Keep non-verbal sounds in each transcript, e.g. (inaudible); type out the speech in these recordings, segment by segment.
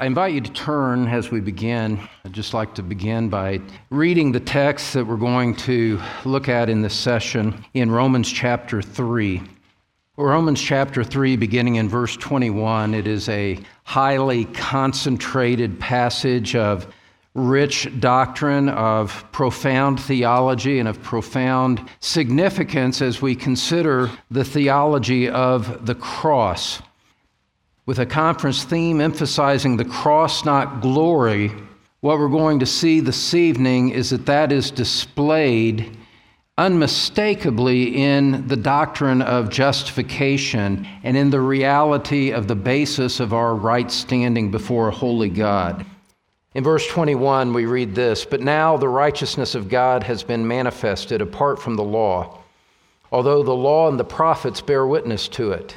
I invite you to turn as we begin. I'd just like to begin by reading the text that we're going to look at in this session in Romans chapter 3. Romans chapter 3, beginning in verse 21, it is a highly concentrated passage of rich doctrine, of profound theology, and of profound significance as we consider the theology of the cross with a conference theme emphasizing the cross, not glory, what we're going to see this evening is that that is displayed unmistakably in the doctrine of justification and in the reality of the basis of our right standing before a holy God. In verse 21, we read this But now the righteousness of God has been manifested apart from the law, although the law and the prophets bear witness to it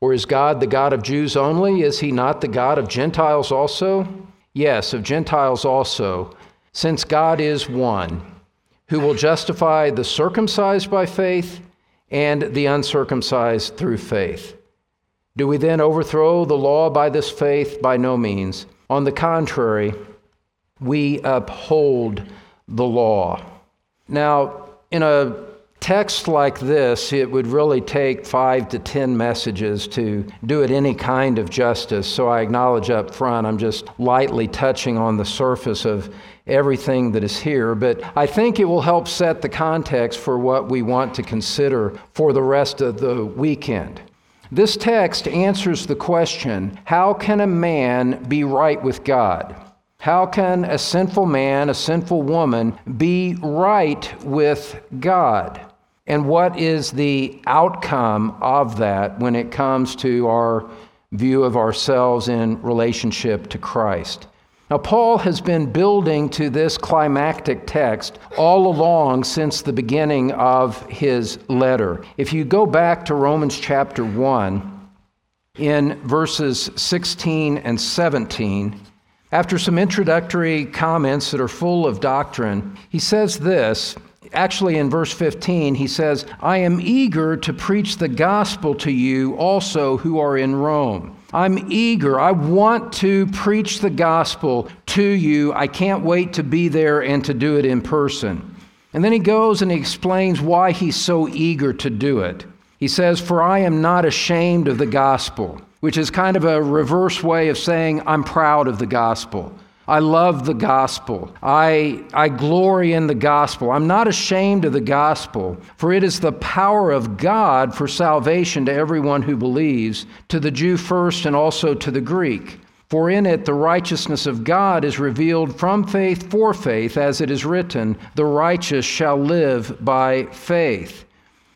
Or is God the God of Jews only? Is he not the God of Gentiles also? Yes, of Gentiles also, since God is one, who will justify the circumcised by faith and the uncircumcised through faith. Do we then overthrow the law by this faith? By no means. On the contrary, we uphold the law. Now, in a text like this, it would really take five to ten messages to do it any kind of justice. So I acknowledge up front, I'm just lightly touching on the surface of everything that is here, but I think it will help set the context for what we want to consider for the rest of the weekend. This text answers the question how can a man be right with God? How can a sinful man, a sinful woman, be right with God? And what is the outcome of that when it comes to our view of ourselves in relationship to Christ. Now, Paul has been building to this climactic text all along since the beginning of his letter. If you go back to Romans chapter 1, in verses 16 and 17, after some introductory comments that are full of doctrine, he says this Actually, in verse 15, he says, I am eager to preach the gospel to you also who are in Rome. I'm eager. I want to preach the gospel to you. I can't wait to be there and to do it in person. And then he goes and he explains why he's so eager to do it. He says, For I am not ashamed of the gospel, which is kind of a reverse way of saying, I'm proud of the gospel. I love the gospel. I, I glory in the gospel. I'm not ashamed of the gospel, for it is the power of God for salvation to everyone who believes, to the Jew first and also to the Greek. For in it the righteousness of God is revealed from faith for faith, as it is written, the righteous shall live by faith.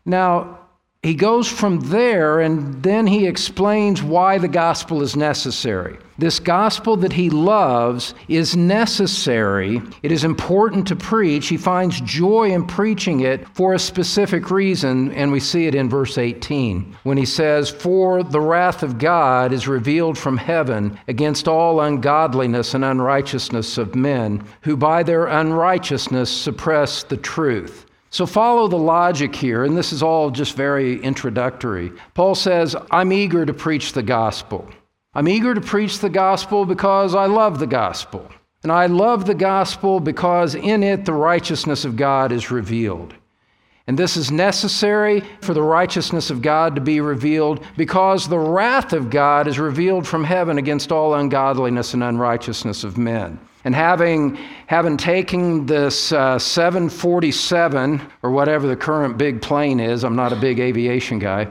Now, he goes from there and then he explains why the gospel is necessary. This gospel that he loves is necessary. It is important to preach. He finds joy in preaching it for a specific reason, and we see it in verse 18 when he says, For the wrath of God is revealed from heaven against all ungodliness and unrighteousness of men, who by their unrighteousness suppress the truth. So follow the logic here, and this is all just very introductory. Paul says, I'm eager to preach the gospel. I'm eager to preach the gospel because I love the gospel. And I love the gospel because in it the righteousness of God is revealed. And this is necessary for the righteousness of God to be revealed because the wrath of God is revealed from heaven against all ungodliness and unrighteousness of men. And having, having taken this uh, 747, or whatever the current big plane is, I'm not a big aviation guy,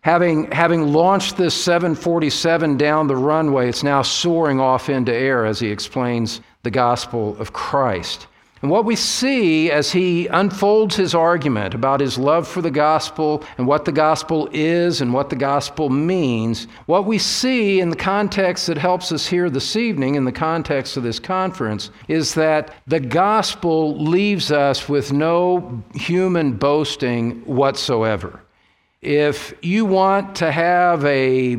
having, having launched this 747 down the runway, it's now soaring off into air as he explains the gospel of Christ. And what we see as he unfolds his argument about his love for the gospel and what the gospel is and what the gospel means, what we see in the context that helps us here this evening, in the context of this conference, is that the gospel leaves us with no human boasting whatsoever. If you want to have a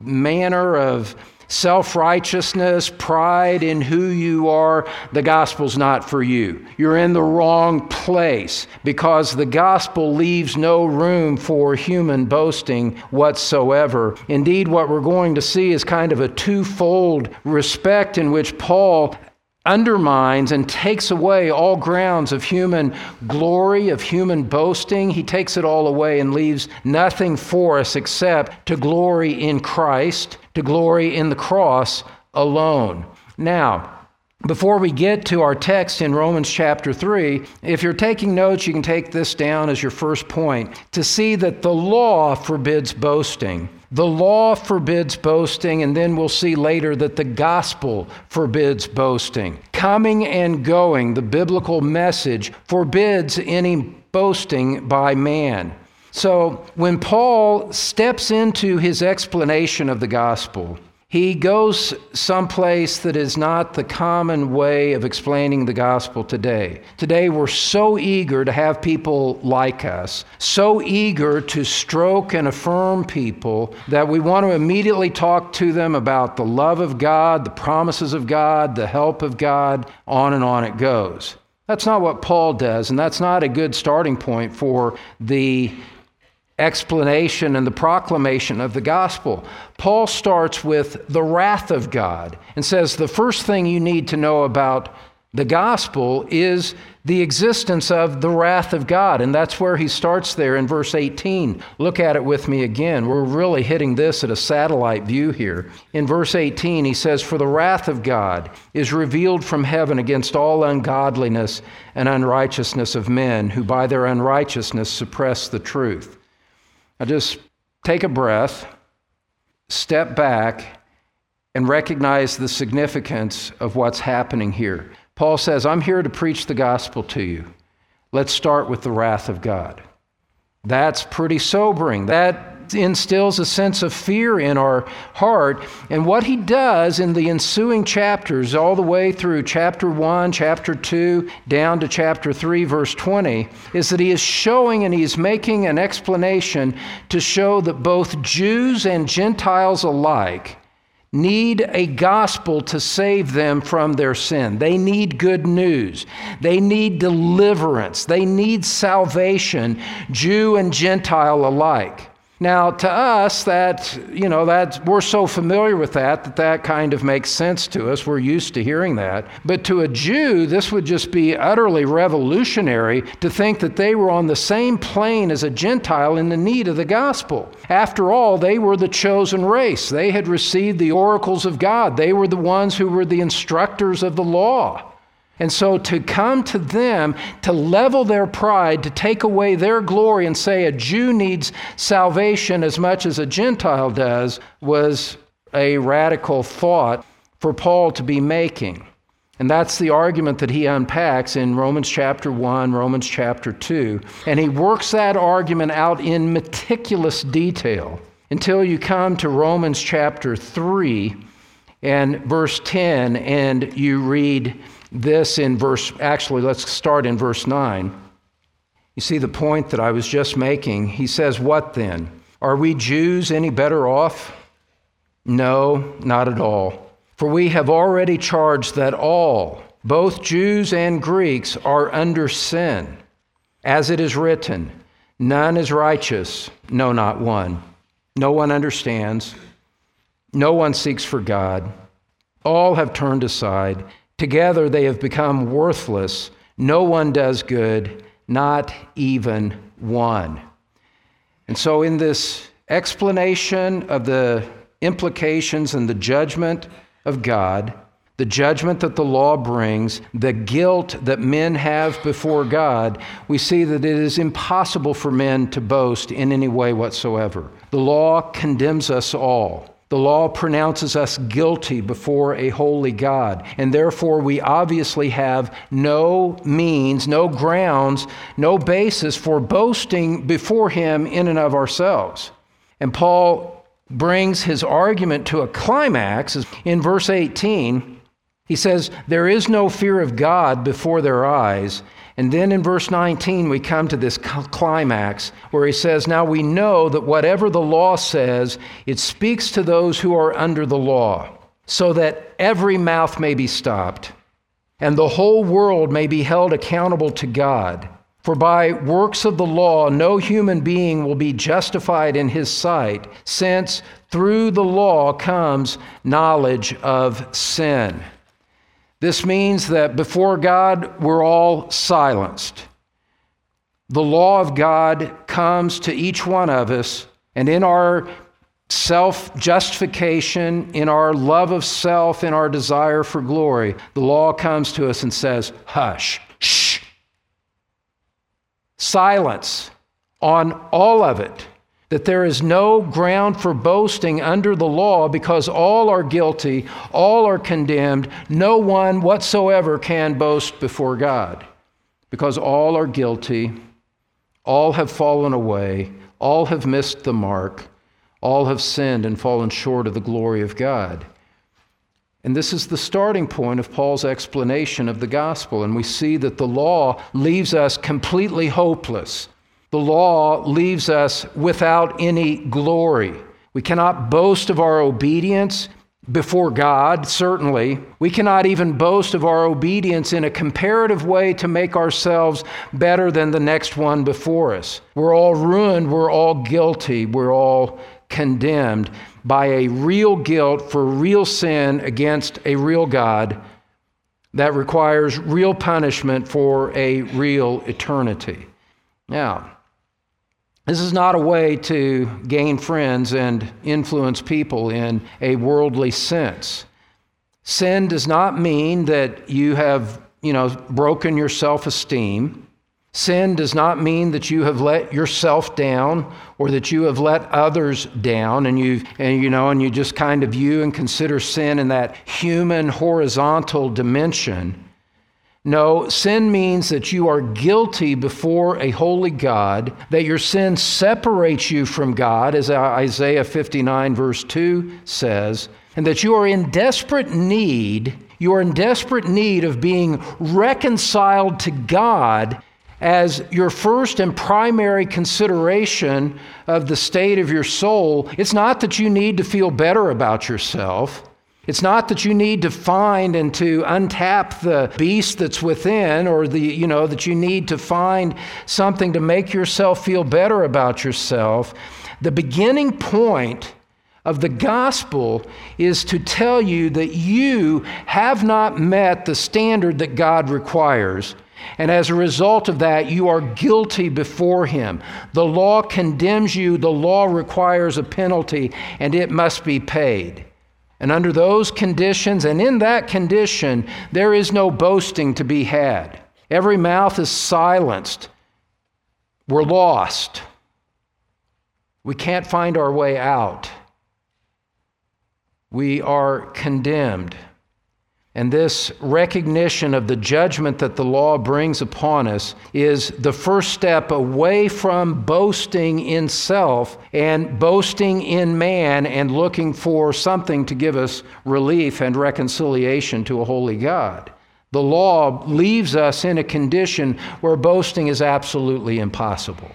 manner of self righteousness, pride in who you are, the gospel's not for you. You're in the wrong place because the gospel leaves no room for human boasting whatsoever. Indeed, what we're going to see is kind of a twofold respect in which Paul undermines and takes away all grounds of human glory, of human boasting. He takes it all away and leaves nothing for us except to glory in Christ, to glory in the cross alone. Now, before we get to our text in Romans chapter 3, if you're taking notes, you can take this down as your first point to see that the law forbids boasting. The law forbids boasting, and then we'll see later that the gospel forbids boasting. Coming and going, the biblical message forbids any boasting by man. So when Paul steps into his explanation of the gospel, he goes someplace that is not the common way of explaining the gospel today. Today, we're so eager to have people like us, so eager to stroke and affirm people that we want to immediately talk to them about the love of God, the promises of God, the help of God, on and on it goes. That's not what Paul does, and that's not a good starting point for the explanation and the proclamation of the gospel. Paul starts with the wrath of God and says the first thing you need to know about the gospel is the existence of the wrath of God. And that's where he starts there in verse 18. Look at it with me again. We're really hitting this at a satellite view here. In verse 18, he says, For the wrath of God is revealed from heaven against all ungodliness and unrighteousness of men who by their unrighteousness suppress the truth. Now just take a breath, step back, and recognize the significance of what's happening here. Paul says, I'm here to preach the gospel to you. Let's start with the wrath of God. That's pretty sobering. That instills a sense of fear in our heart. And what he does in the ensuing chapters, all the way through chapter 1, chapter 2, down to chapter 3, verse 20, is that he is showing and he's making an explanation to show that both Jews and Gentiles alike need a gospel to save them from their sin. They need good news. They need deliverance. They need salvation, Jew and Gentile alike. Now, to us, that, you know, that we're so familiar with that that that kind of makes sense to us. We're used to hearing that. But to a Jew, this would just be utterly revolutionary to think that they were on the same plane as a Gentile in the need of the gospel. After all, they were the chosen race. They had received the oracles of God. They were the ones who were the instructors of the law. And so to come to them, to level their pride, to take away their glory and say a Jew needs salvation as much as a Gentile does, was a radical thought for Paul to be making. And that's the argument that he unpacks in Romans chapter 1, Romans chapter 2. And he works that argument out in meticulous detail until you come to Romans chapter 3 and verse 10, and you read this in verse, actually, let's start in verse 9. You see the point that I was just making. He says, What then? Are we Jews any better off? No, not at all. For we have already charged that all, both Jews and Greeks, are under sin. As it is written, None is righteous, no, not one. No one understands. No one seeks for God. All have turned aside. Together they have become worthless. No one does good, not even one. And so, in this explanation of the implications and the judgment of God, the judgment that the law brings, the guilt that men have before God, we see that it is impossible for men to boast in any way whatsoever. The law condemns us all. The law pronounces us guilty before a holy God, and therefore we obviously have no means, no grounds, no basis for boasting before Him in and of ourselves. And Paul brings his argument to a climax in verse 18 he says, There is no fear of God before their eyes. And then in verse 19, we come to this climax where he says, Now we know that whatever the law says, it speaks to those who are under the law, so that every mouth may be stopped, and the whole world may be held accountable to God. For by works of the law, no human being will be justified in his sight, since through the law comes knowledge of sin. This means that before God, we're all silenced. The law of God comes to each one of us, and in our self justification, in our love of self, in our desire for glory, the law comes to us and says, Hush, shh. Silence on all of it that there is no ground for boasting under the law because all are guilty, all are condemned, no one whatsoever can boast before God because all are guilty, all have fallen away, all have missed the mark, all have sinned and fallen short of the glory of God. And this is the starting point of Paul's explanation of the gospel. And we see that the law leaves us completely hopeless the law leaves us without any glory. We cannot boast of our obedience before God, certainly. We cannot even boast of our obedience in a comparative way to make ourselves better than the next one before us. We're all ruined, we're all guilty, we're all condemned by a real guilt for real sin against a real God that requires real punishment for a real eternity. Now, this is not a way to gain friends and influence people in a worldly sense. Sin does not mean that you have, you know, broken your self-esteem. Sin does not mean that you have let yourself down or that you have let others down and you and you know and you just kind of view and consider sin in that human horizontal dimension. No, sin means that you are guilty before a holy God, that your sin separates you from God, as Isaiah 59, verse 2 says, and that you are in desperate need, you are in desperate need of being reconciled to God as your first and primary consideration of the state of your soul. It's not that you need to feel better about yourself. It's not that you need to find and to untap the beast that's within or the you know that you need to find something to make yourself feel better about yourself. The beginning point of the gospel is to tell you that you have not met the standard that God requires. And as a result of that, you are guilty before Him. The law condemns you, the law requires a penalty, and it must be paid. And under those conditions, and in that condition, there is no boasting to be had. Every mouth is silenced. We're lost. We can't find our way out. We are condemned. And this recognition of the judgment that the law brings upon us is the first step away from boasting in self and boasting in man and looking for something to give us relief and reconciliation to a holy God. The law leaves us in a condition where boasting is absolutely impossible.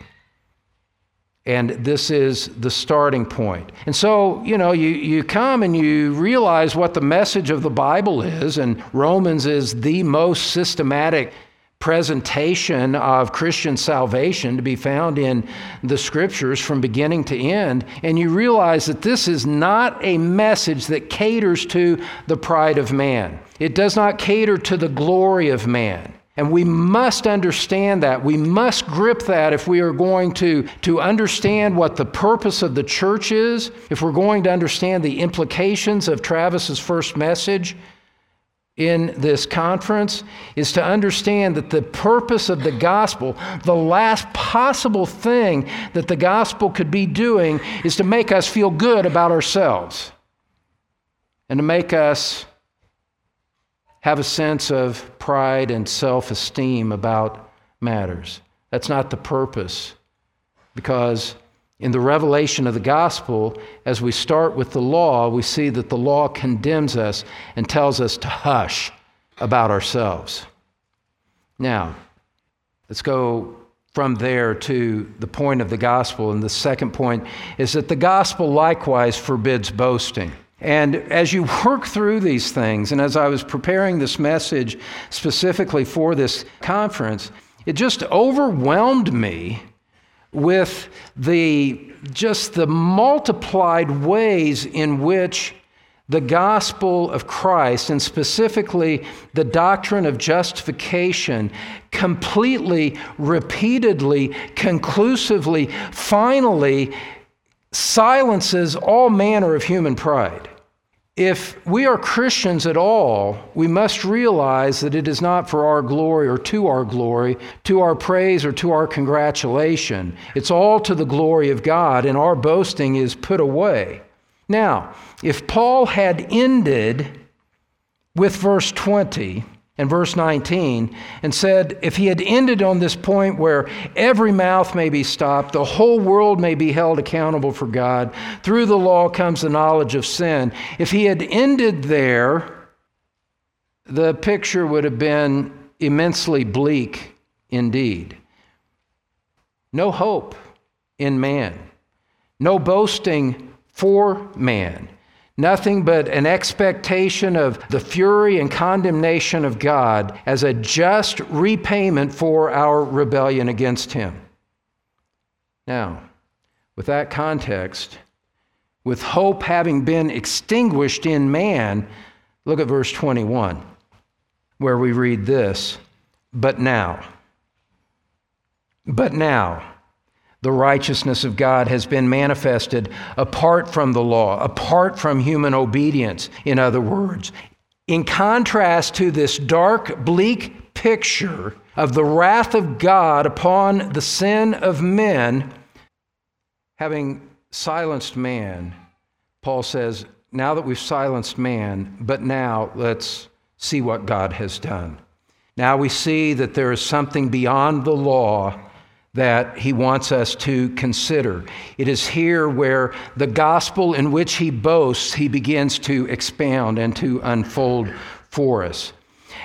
And this is the starting point. And so, you know, you, you come and you realize what the message of the Bible is, and Romans is the most systematic presentation of Christian salvation to be found in the scriptures from beginning to end. And you realize that this is not a message that caters to the pride of man, it does not cater to the glory of man. And we must understand that. We must grip that if we are going to, to understand what the purpose of the church is, if we're going to understand the implications of Travis's first message. in this conference is to understand that the purpose of the gospel, the last possible thing that the gospel could be doing, is to make us feel good about ourselves and to make us have a sense of pride and self esteem about matters. That's not the purpose, because in the revelation of the gospel, as we start with the law, we see that the law condemns us and tells us to hush about ourselves. Now, let's go from there to the point of the gospel. And the second point is that the gospel likewise forbids boasting. And as you (laughs) work through these things, and as I was preparing this message specifically for this conference, it just overwhelmed me with the just the multiplied ways in which the gospel of Christ, and specifically the doctrine of justification, completely, repeatedly, conclusively, finally silences all manner of human pride. If we are Christians at all, we must realize that it is not for our glory or to our glory, to our praise or to our congratulation. It's all to the glory of God, and our boasting is put away. Now, if Paul had ended with verse 20, and verse 19 and said, If he had ended on this point where every mouth may be stopped, the whole world may be held accountable for God, through the law comes the knowledge of sin. If he had ended there, the picture would have been immensely bleak indeed. No hope in man, no boasting for man. Nothing but an expectation of the fury and condemnation of God as a just repayment for our rebellion against Him. Now, with that context, with hope having been extinguished in man, look at verse 21, where we read this But now, but now, the righteousness of God has been manifested apart from the law, apart from human obedience, in other words. In contrast to this dark, bleak picture of the wrath of God upon the sin of men, having silenced man, Paul says, now that we've silenced man, but now let's see what God has done. Now we see that there is something beyond the law that he wants us to consider. It is here where the gospel in which he boasts, he begins to expound and to unfold for us.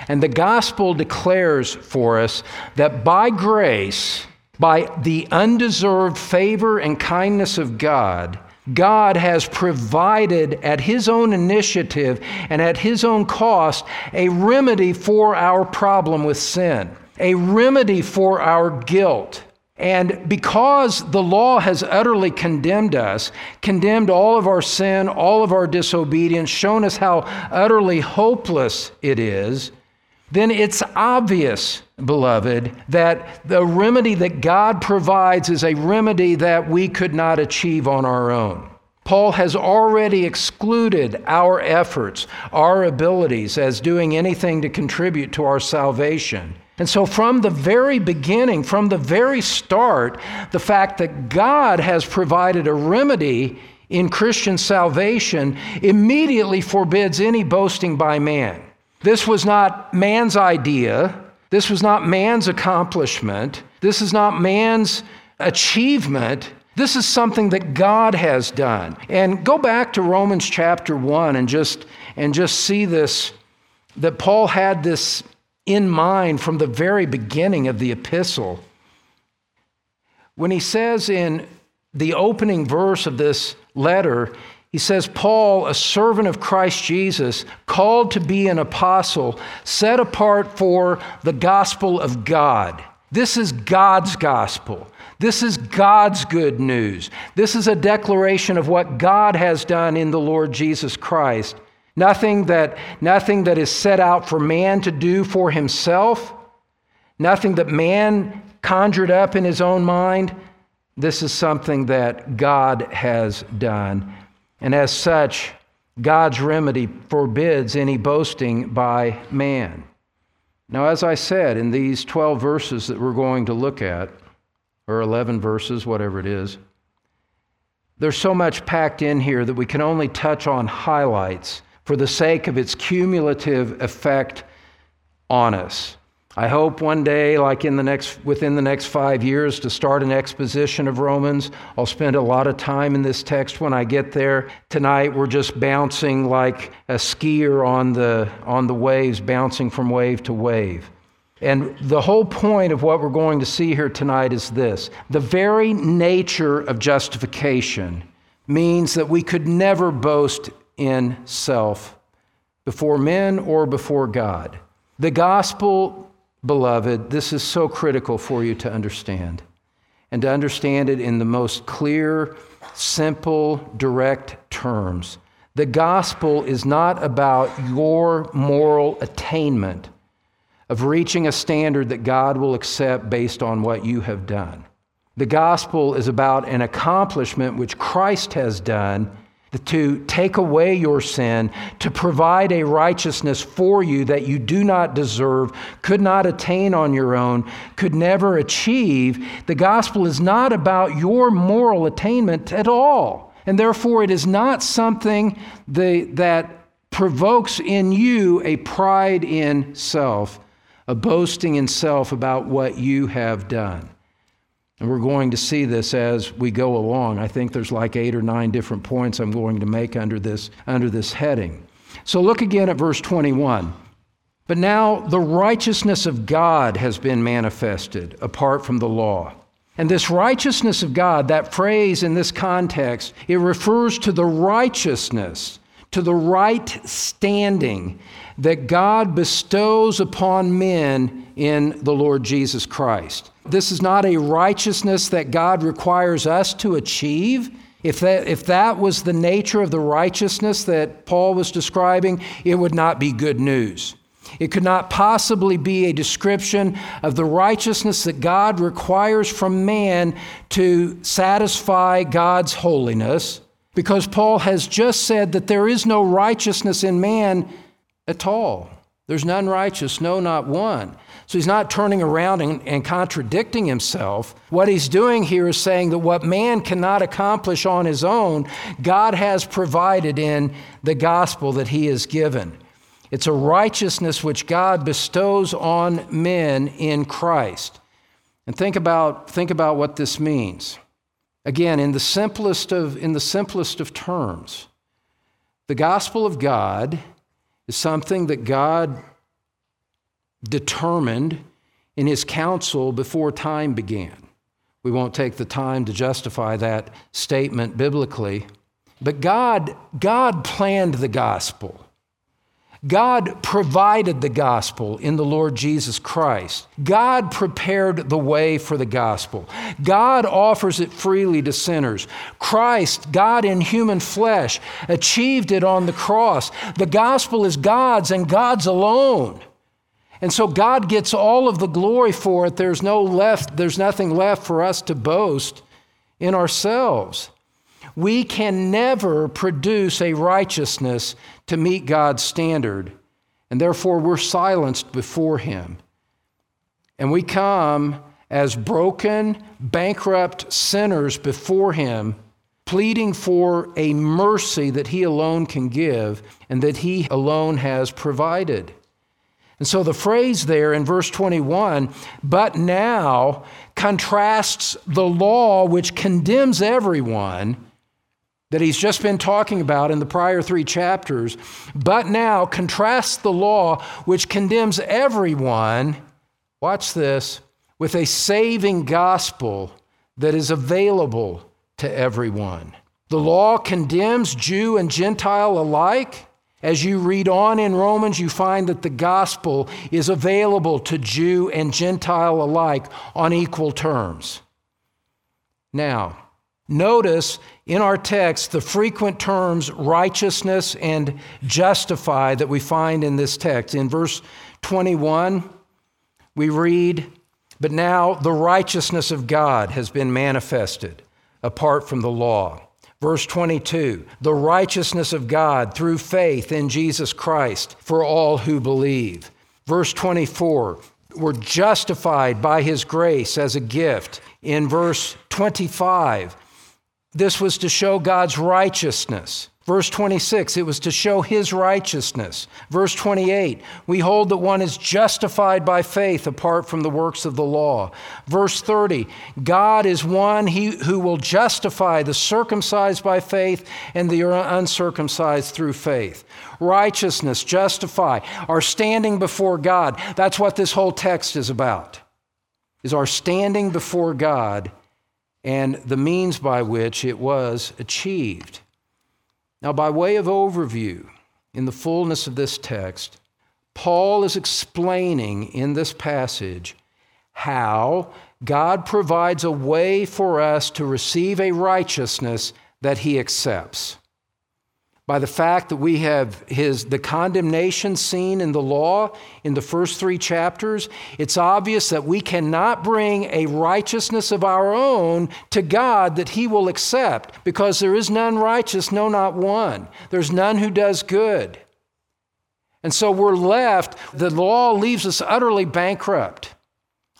And the gospel declares for us that by grace, by the undeserved favor and kindness of God, God has provided at His own initiative and at His own cost a remedy for our problem with sin, a remedy for our guilt and because the law has utterly condemned us, condemned all of our sin, all of our disobedience, shown us how utterly hopeless it is, then it's obvious, beloved, that the remedy that God provides is a remedy that we could not achieve on our own. Paul has already excluded our efforts, our abilities, as doing anything to contribute to our salvation. And so, from the very beginning, from the very start, the fact that God has provided a remedy in Christian salvation immediately forbids any boasting by man. This was not man's idea. This was not man's accomplishment. This is not man's achievement. This is something that God has done. And go back to Romans chapter 1 and just, and just see this that Paul had this in mind from the very beginning of the epistle. When he says in the opening verse of this letter, he says, Paul, a servant of Christ Jesus, called to be an apostle, set apart for the gospel of God. This is God's gospel. This is God's good news. This is a declaration of what God has done in the Lord Jesus Christ. Nothing that, nothing that is set out for man to do for himself, nothing that man conjured up in his own mind. This is something that God has done. And as such, God's remedy forbids any boasting by man. Now, as I said, in these 12 verses that we're going to look at, or 11 verses, whatever it is, there's so much packed in here that we can only touch on highlights for the sake of its cumulative effect on us. I hope one day, like in the next, within the next five years, to start an exposition of Romans. I'll spend a lot of time in this text when I get there. Tonight, we're just bouncing like a skier on the, on the waves, bouncing from wave to wave. And the whole point of what we're going to see here tonight is this the very nature of justification means that we could never boast in self before men or before God. The gospel Beloved, this is so critical for you to understand, and to understand it in the most clear, simple, direct terms. The gospel is not about your moral attainment of reaching a standard that God will accept based on what you have done. The gospel is about an accomplishment which Christ has done to take away your sin, to provide a righteousness for you that you do not deserve, could not attain on your own, could never achieve. The gospel is not about your moral attainment at all. And therefore, it is not something that provokes in you a pride in self, a boasting in self about what you have done. And we're going to see this as we go along. I think there's like eight or nine different points I'm going to make under this, under this heading. So look again at verse 21. But now the righteousness of God has been manifested apart from the law. And this righteousness of God, that phrase in this context, it refers to the righteousness, to the right standing that God bestows upon men in the Lord Jesus Christ. This is not a righteousness that God requires us to achieve. If that, if that was the nature of the righteousness that Paul was describing, it would not be good news. It could not possibly be a description of the righteousness that God requires from man to satisfy God's holiness, because Paul has just said that there is no righteousness in man at all. There's none righteous, no, not one. So he's not turning around and, and, contradicting himself. What he's doing here is saying that what man cannot accomplish on his own, God has provided in the gospel that he has given. It's a righteousness which God bestows on men in Christ. And think about, think about what this means. Again, in the simplest of, in the simplest of terms, the gospel of God is something that God determined in his counsel before time began. We won't take the time to justify that statement biblically, but God, God planned the gospel. God provided the gospel in the Lord Jesus Christ. God prepared the way for the gospel. God offers it freely to sinners. Christ, God in human flesh, achieved it on the cross. The gospel is God's and God's alone. And so God gets all of the glory for it. There's no left, there's nothing left for us to boast in ourselves. We can never produce a righteousness to meet God's standard, and therefore we're silenced before Him. And we come as broken, bankrupt sinners before Him, pleading for a mercy that He alone can give and that He alone has provided. And so the phrase there in verse 21, but now, contrasts the law which condemns everyone that he's just been talking about in the prior three chapters, but now contrasts the law which condemns everyone, watch this, with a saving gospel that is available to everyone. The law condemns Jew and Gentile alike. As you read on in Romans, you find that the gospel is available to Jew and Gentile alike on equal terms. Now, notice in our text the frequent terms righteousness and justify that we find in this text. In verse 21, we read, But now the righteousness of God has been manifested apart from the law Verse 22 the righteousness of God through faith in Jesus Christ for all who believe. Verse 24 we're justified by his grace as a gift. In verse 25, this was to show God's righteousness. Verse 26, it was to show his righteousness. Verse 28, we hold that one is justified by faith apart from the works of the law. Verse 30, God is one he, who will justify the circumcised by faith and the uncircumcised through faith. Righteousness, justify, our standing before God. That's what this whole text is about. Is our standing before God and the means by which it was achieved. Now, by way of overview, in the fullness of this text, Paul is explaining in this passage how God provides a way for us to receive a righteousness that he accepts by the fact that we have his the condemnation seen in the law in the first 3 chapters it's obvious that we cannot bring a righteousness of our own to God that he will accept because there is none righteous no not one. There's none who does good. And so we're left the law leaves us utterly bankrupt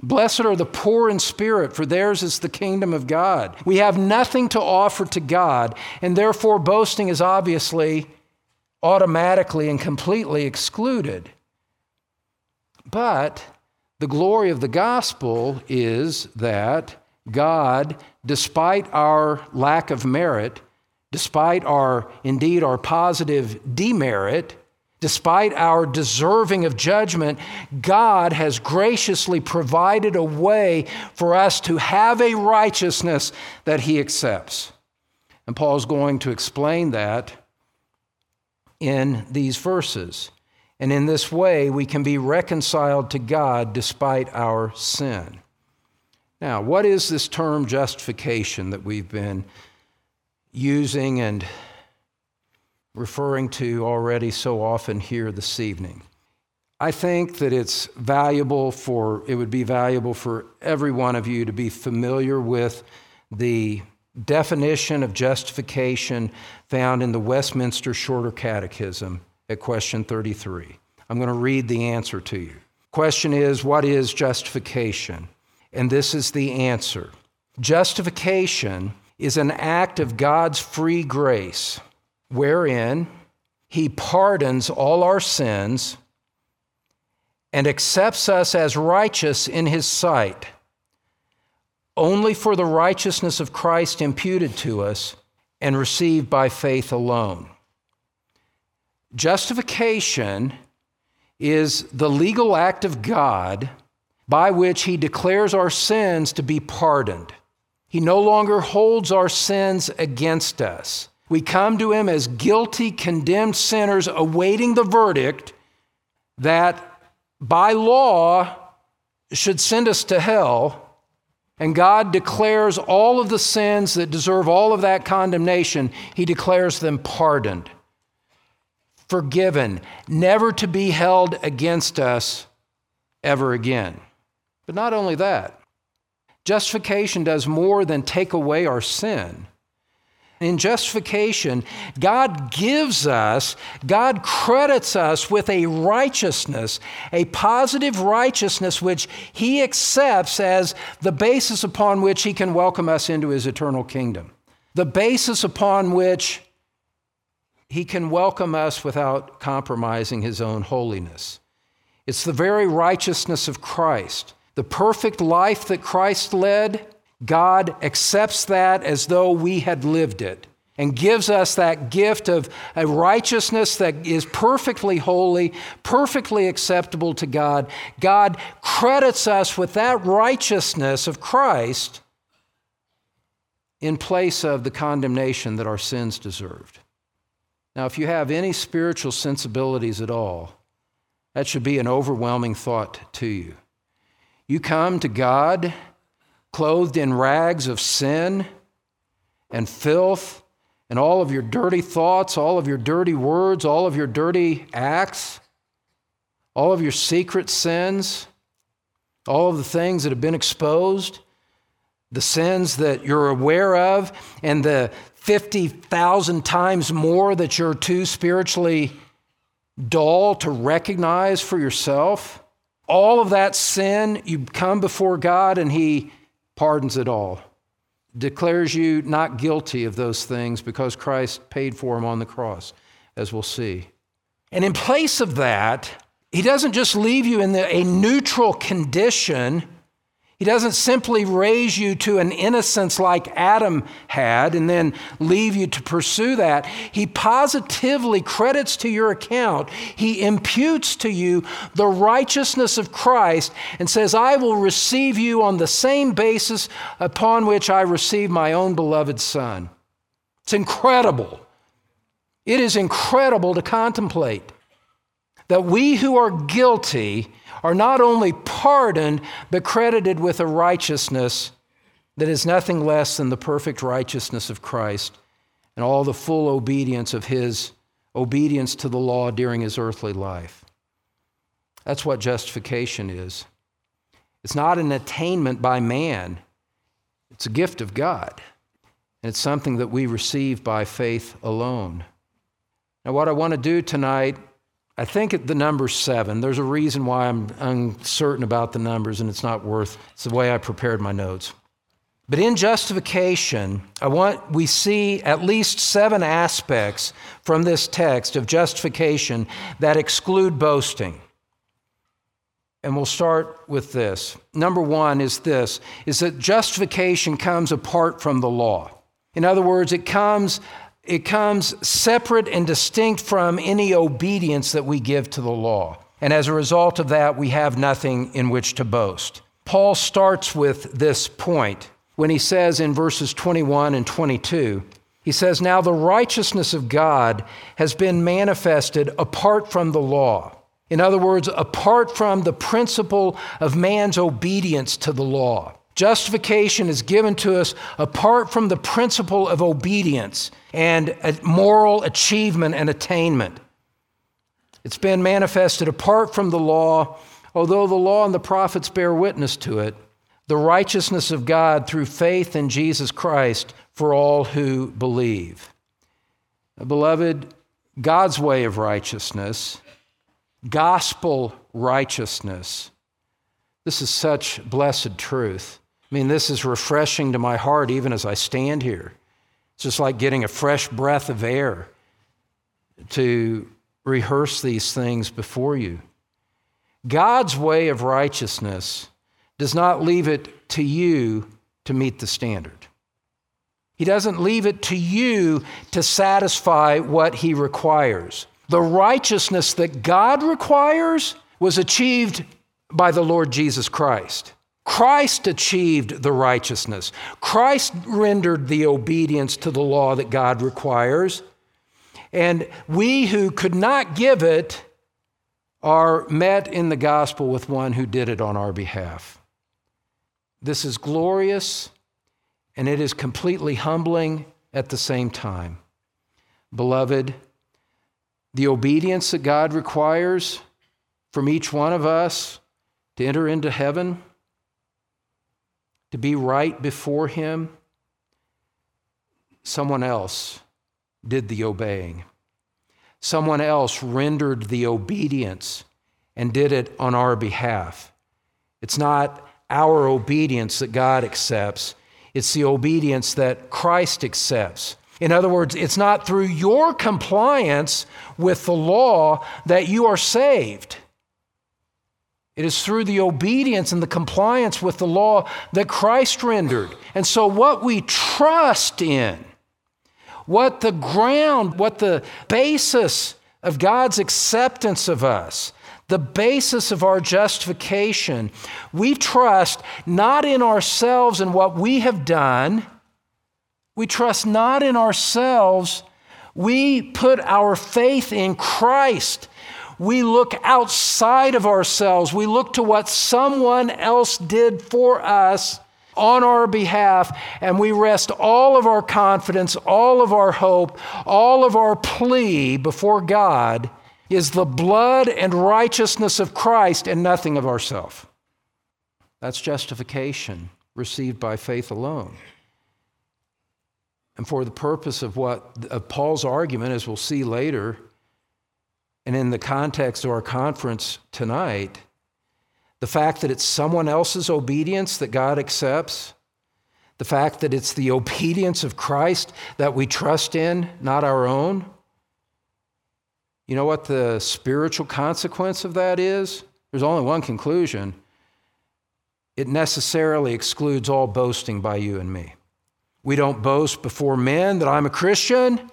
Blessed are the poor in spirit, for theirs is the kingdom of God. We have nothing to offer to God, and therefore boasting is obviously automatically and completely excluded. But the glory of the gospel is that God, despite our lack of merit, despite our, indeed, our positive demerit, Despite our deserving of judgment, God has graciously provided a way for us to have a righteousness that He accepts. And Paul's going to explain that in these verses. And in this way, we can be reconciled to God despite our sin. Now, what is this term justification that we've been using and referring to already so often here this evening. I think that it's valuable for, it would be valuable for every one of you to be familiar with the definition of justification found in the Westminster Shorter Catechism at question 33. I'm going to read the answer to you. Question is, what is justification? And this is the answer Justification is an act of God's free grace wherein he pardons all our sins and accepts us as righteous in his sight only for the righteousness of Christ imputed to us and received by faith alone. Justification is the legal act of God by which he declares our sins to be pardoned. He no longer holds our sins against us. We come to him as guilty, condemned sinners awaiting the verdict that by law should send us to hell. And God declares all of the sins that deserve all of that condemnation, He declares them pardoned, forgiven, never to be held against us ever again. But not only that, justification does more than take away our sin. In justification, God gives us, God credits us with a righteousness, a positive righteousness which He accepts as the basis upon which He can welcome us into His eternal kingdom. The basis upon which He can welcome us without compromising His own holiness. It's the very righteousness of Christ. The perfect life that Christ led God accepts that as though we had lived it and gives us that gift of a righteousness that is perfectly holy, perfectly acceptable to God. God credits us with that righteousness of Christ in place of the condemnation that our sins deserved. Now, if you have any spiritual sensibilities at all, that should be an overwhelming thought to you. You come to God clothed in rags of sin and filth and all of your dirty thoughts, all of your dirty words, all of your dirty acts, all of your secret sins, all of the things that have been exposed. the sins that you're aware of and the 50,000 times more that you're too spiritually dull to recognize for yourself. All of that sin, you come before God and He pardons it all, declares you not guilty of those things because Christ paid for them on the cross, as we'll see. And in place of that, He doesn't just leave you in the, a neutral condition he doesn't simply raise you to an innocence like Adam had and then leave you to pursue that. He positively credits to your account, he imputes to you the righteousness of Christ and says, I will receive you on the same basis upon which I receive my own beloved Son. It's incredible. It is incredible to contemplate that we who are guilty are not only pardoned, but credited with a righteousness that is nothing less than the perfect righteousness of Christ and all the full obedience of his obedience to the law during his earthly life. That's what justification is. It's not an attainment by man, it's a gift of God. And it's something that we receive by faith alone. Now, what I want to do tonight I think at the number seven, there's a reason why I'm uncertain about the numbers and it's not worth, it's the way I prepared my notes. But in justification, I want, we see at least seven aspects from this text of justification that exclude boasting. And we'll start with this. Number one is this is that justification comes apart from the law. In other words, it comes it comes separate and distinct from any obedience that we give to the law. And as a result of that, we have nothing in which to boast. Paul starts with this point when he says in verses 21 and 22, he says, Now the righteousness of God has been manifested apart from the law. In other words, apart from the principle of man's obedience to the law. Justification is given to us apart from the principle of obedience and moral achievement and attainment. It's been manifested apart from the law, although the law and the prophets bear witness to it, the righteousness of God through faith in Jesus Christ for all who believe. Beloved, God's way of righteousness, gospel righteousness, this is such blessed truth. I mean, this is refreshing to my heart even as I stand here. It's just like getting a fresh breath of air to rehearse these things before you. God's way of righteousness does not leave it to you to meet the standard. He doesn't leave it to you to satisfy what He requires. The righteousness that God requires was achieved by the Lord Jesus Christ. Christ achieved the righteousness. Christ rendered the obedience to the law that God requires. And we who could not give it are met in the gospel with one who did it on our behalf. This is glorious and it is completely humbling at the same time. Beloved, the obedience that God requires from each one of us to enter into heaven to be right before Him, someone else did the obeying. Someone else rendered the obedience and did it on our behalf. It's not our obedience that God accepts, it's the obedience that Christ accepts. In other words, it's not through your compliance with the law that you are saved. It is through the obedience and the compliance with the law that Christ rendered. And so, what we trust in, what the ground, what the basis of God's acceptance of us, the basis of our justification, we trust not in ourselves and what we have done. We trust not in ourselves. We put our faith in Christ we look outside of ourselves. We look to what someone else did for us on our behalf, and we rest all of our confidence, all of our hope, all of our plea before God is the blood and righteousness of Christ and nothing of ourselves. That's justification. received by faith alone. And for the purpose of what of Paul's argument, as we'll see later, and in the context of our conference tonight, the fact that it's someone else's obedience that God accepts, the fact that it's the (laughs) obedience of Christ that we trust in, not our own. You know what the spiritual consequence of that is? There's only one conclusion it necessarily excludes all boasting by you and me. We don't boast before men that I'm a Christian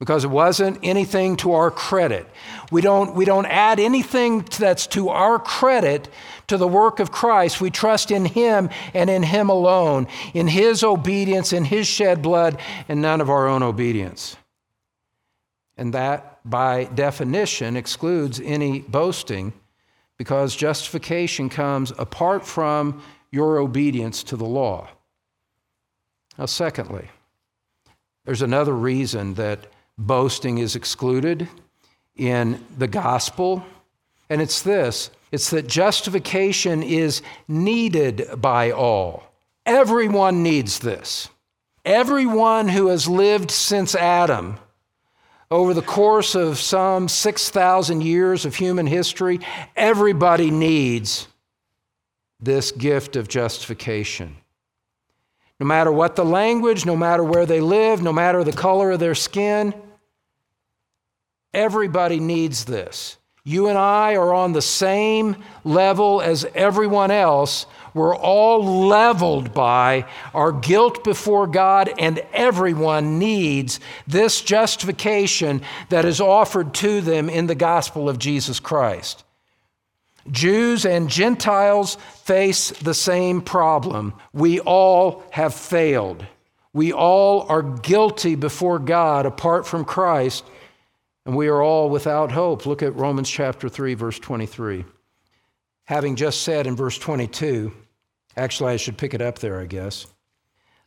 because it wasn't anything to our credit. We don't, we don't add anything that's to our credit to the work of Christ. We trust in Him and in Him alone, in His obedience, in His shed blood, and none of our own obedience. And that, by definition, excludes any boasting because justification comes apart from your obedience to the law. Now, secondly, there's another reason that boasting is excluded in the gospel, and it's this it's that justification is needed by all. Everyone needs this. Everyone who has lived since Adam, over the course of some 6,000 years of human history, everybody needs this gift of justification. No matter what the language, no matter where they live, no matter the color of their skin, everybody needs this. You and I are on the same level as everyone else. We're all leveled by our guilt before God, and everyone needs this justification that is offered to them in the gospel of Jesus Christ. Jews and Gentiles face the same problem. We all have failed. We all are guilty before God apart from Christ, and we are all without hope. Look at Romans chapter 3, verse 23. Having just said in verse 22, actually, I should pick it up there, I guess.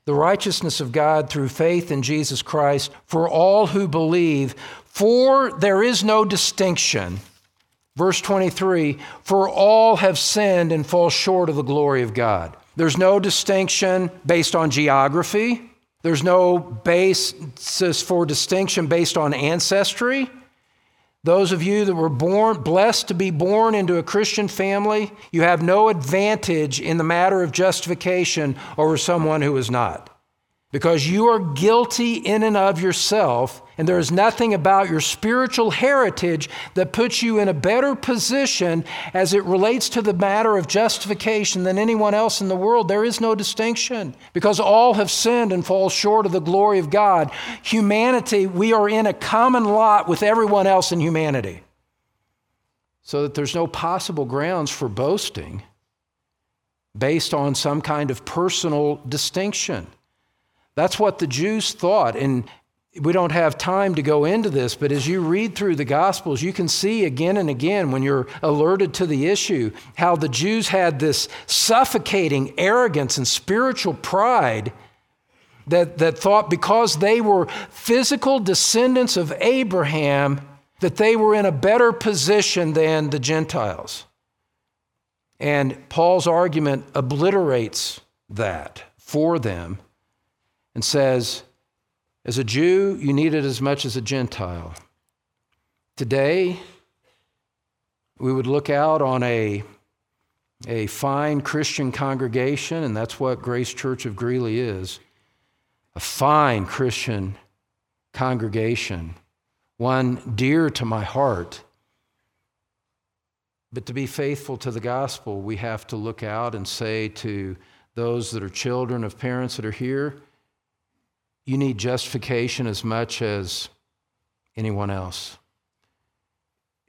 The righteousness of God through faith in Jesus Christ for all who believe, for there is no distinction. Verse 23 For all have sinned and fall short of the glory of God. There's no distinction based on geography, there's no basis for distinction based on ancestry. Those of you that were born, blessed to be born into a Christian family, you have no advantage in the matter of justification over someone who is not because you are guilty in and of yourself, and there is nothing about your spiritual heritage that puts you in a better position as it relates to the matter of justification than anyone else in the world. There is no distinction because all have sinned and fall short of the glory of God. Humanity, we are in a common lot with everyone else in humanity. So that there's no possible grounds for boasting based on some kind of personal distinction. That's what the Jews thought. And we don't have time to go into this, but as you read through the Gospels, you can see again and again when you're alerted to the issue how the Jews had this suffocating arrogance and spiritual pride that, that thought because they were physical descendants of Abraham, that they were in a better position than the Gentiles. And Paul's argument obliterates that for them and says, as a Jew, you need it as much as a Gentile. Today, we would look out on a, a fine Christian congregation, and that's what Grace Church of Greeley is a fine Christian congregation, one dear to my heart. But to be faithful to the gospel, we have to look out and say to those that are children of parents that are here, you need justification as much as anyone else.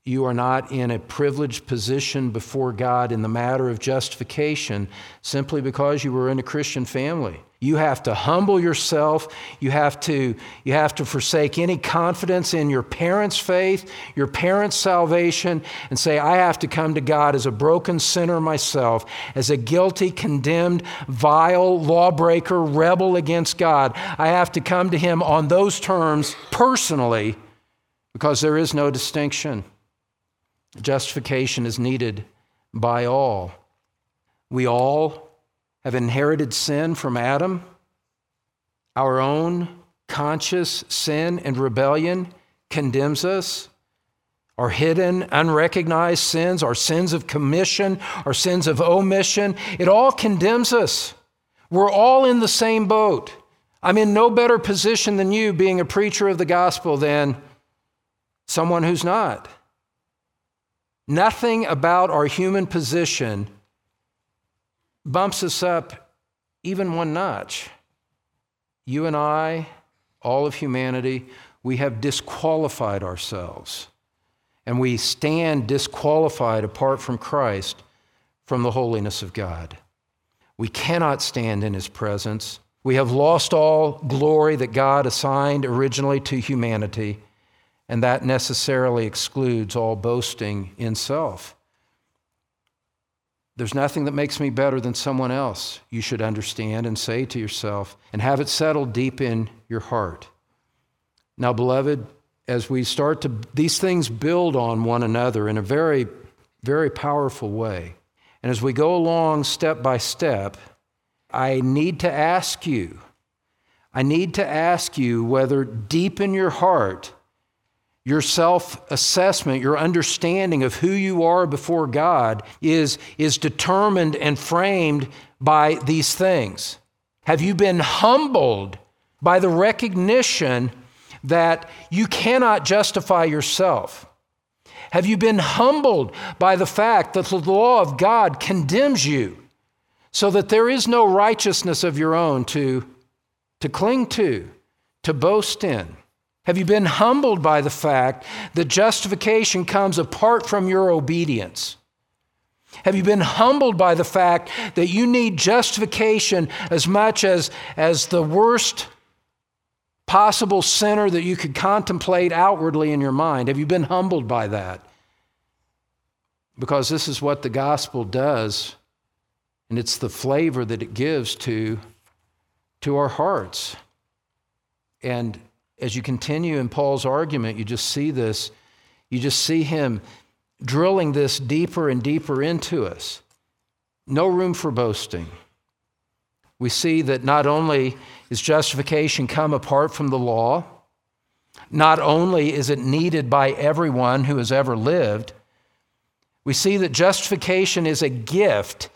You are not in a privileged position before God in the matter of justification simply because you were in a Christian family. You have to humble yourself. You have to, you have to forsake any confidence in your parents' faith, your parents' salvation, and say, I have to come to God as a broken sinner myself, as a guilty, condemned, vile lawbreaker, rebel against God. I have to come to Him on those terms personally because there is no distinction. Justification is needed by all. We all have inherited sin from Adam. Our own conscious sin and rebellion condemns us. Our hidden, unrecognized sins, our sins of commission, our sins of omission, it all condemns us. We're all in the same boat. I'm in no better position than you, being a preacher of the gospel, than someone who's not. Nothing about our human position bumps us up even one notch. You and I, all of humanity, we have disqualified ourselves. And we stand disqualified apart from Christ from the holiness of God. We cannot stand in his presence. We have lost all glory that God assigned originally to humanity, and that necessarily excludes all boasting in self. There's nothing that makes me better than someone else, you should understand and say to yourself, and have it settled deep in your heart. Now, beloved, as we start to, these things build on one another in a very, very powerful way. And as we go along step by step, I need to ask you, I need to ask you whether deep in your heart, your self assessment, your understanding of who you are before God is, is determined and framed by these things. Have you been humbled by the recognition that you cannot justify yourself? Have you been humbled by the fact that the law of God condemns you so that there is no righteousness of your own to, to cling to, to boast in? Have you been humbled by the fact that justification comes apart from your obedience? Have you been humbled by the fact that you need justification as much as, as the worst possible sinner that you could contemplate outwardly in your mind? Have you been humbled by that? Because this is what the gospel does, and it's the flavor that it gives to, to our hearts. And as you continue in Paul's argument, you just see this, you just see him drilling this deeper and deeper into us. No room for boasting. We see that not only is justification come apart from the law, not only is it needed by everyone who has ever lived, we see that justification is a gift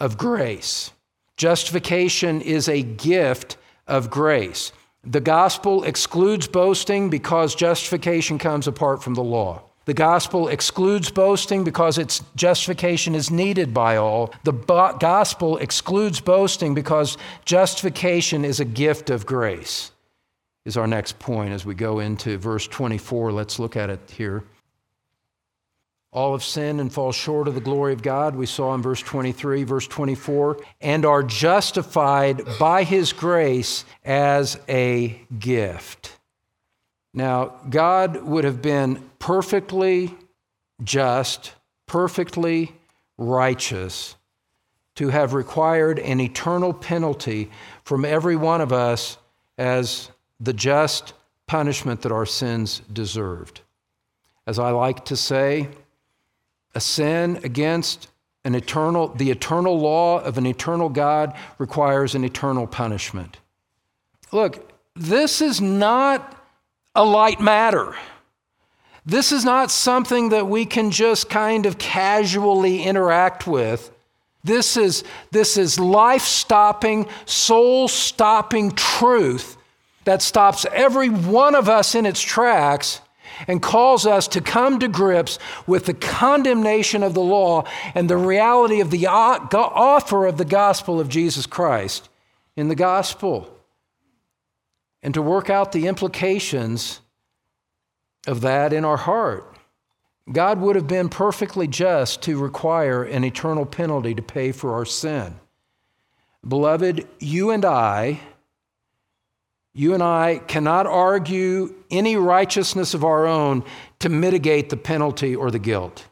of grace. Justification is a gift of grace. The gospel excludes boasting because justification comes apart from the law. The gospel excludes boasting because its justification is needed by all. The bo- gospel excludes boasting because justification is a gift of grace, is our next point as we go into verse 24. Let's look at it here. All have sinned and fall short of the glory of God, we saw in verse 23, verse 24, and are justified by his grace as a gift. Now, God would have been perfectly just, perfectly righteous to have required an eternal penalty from every one of us as the just punishment that our sins deserved. As I like to say, a sin against an eternal, the eternal law of an eternal God requires an eternal punishment. Look, this is not a light matter. This is not something that we can just kind of casually interact with. This is, this is life stopping, soul stopping truth that stops every one of us in its tracks and calls us to come to grips with the condemnation of the law and the reality of the offer of the gospel of Jesus Christ in the gospel, and to work out the implications of that in our heart. God would have been perfectly just to require an eternal penalty to pay for our sin. Beloved, you and I you and I cannot argue any righteousness of our own to mitigate the penalty or the guilt.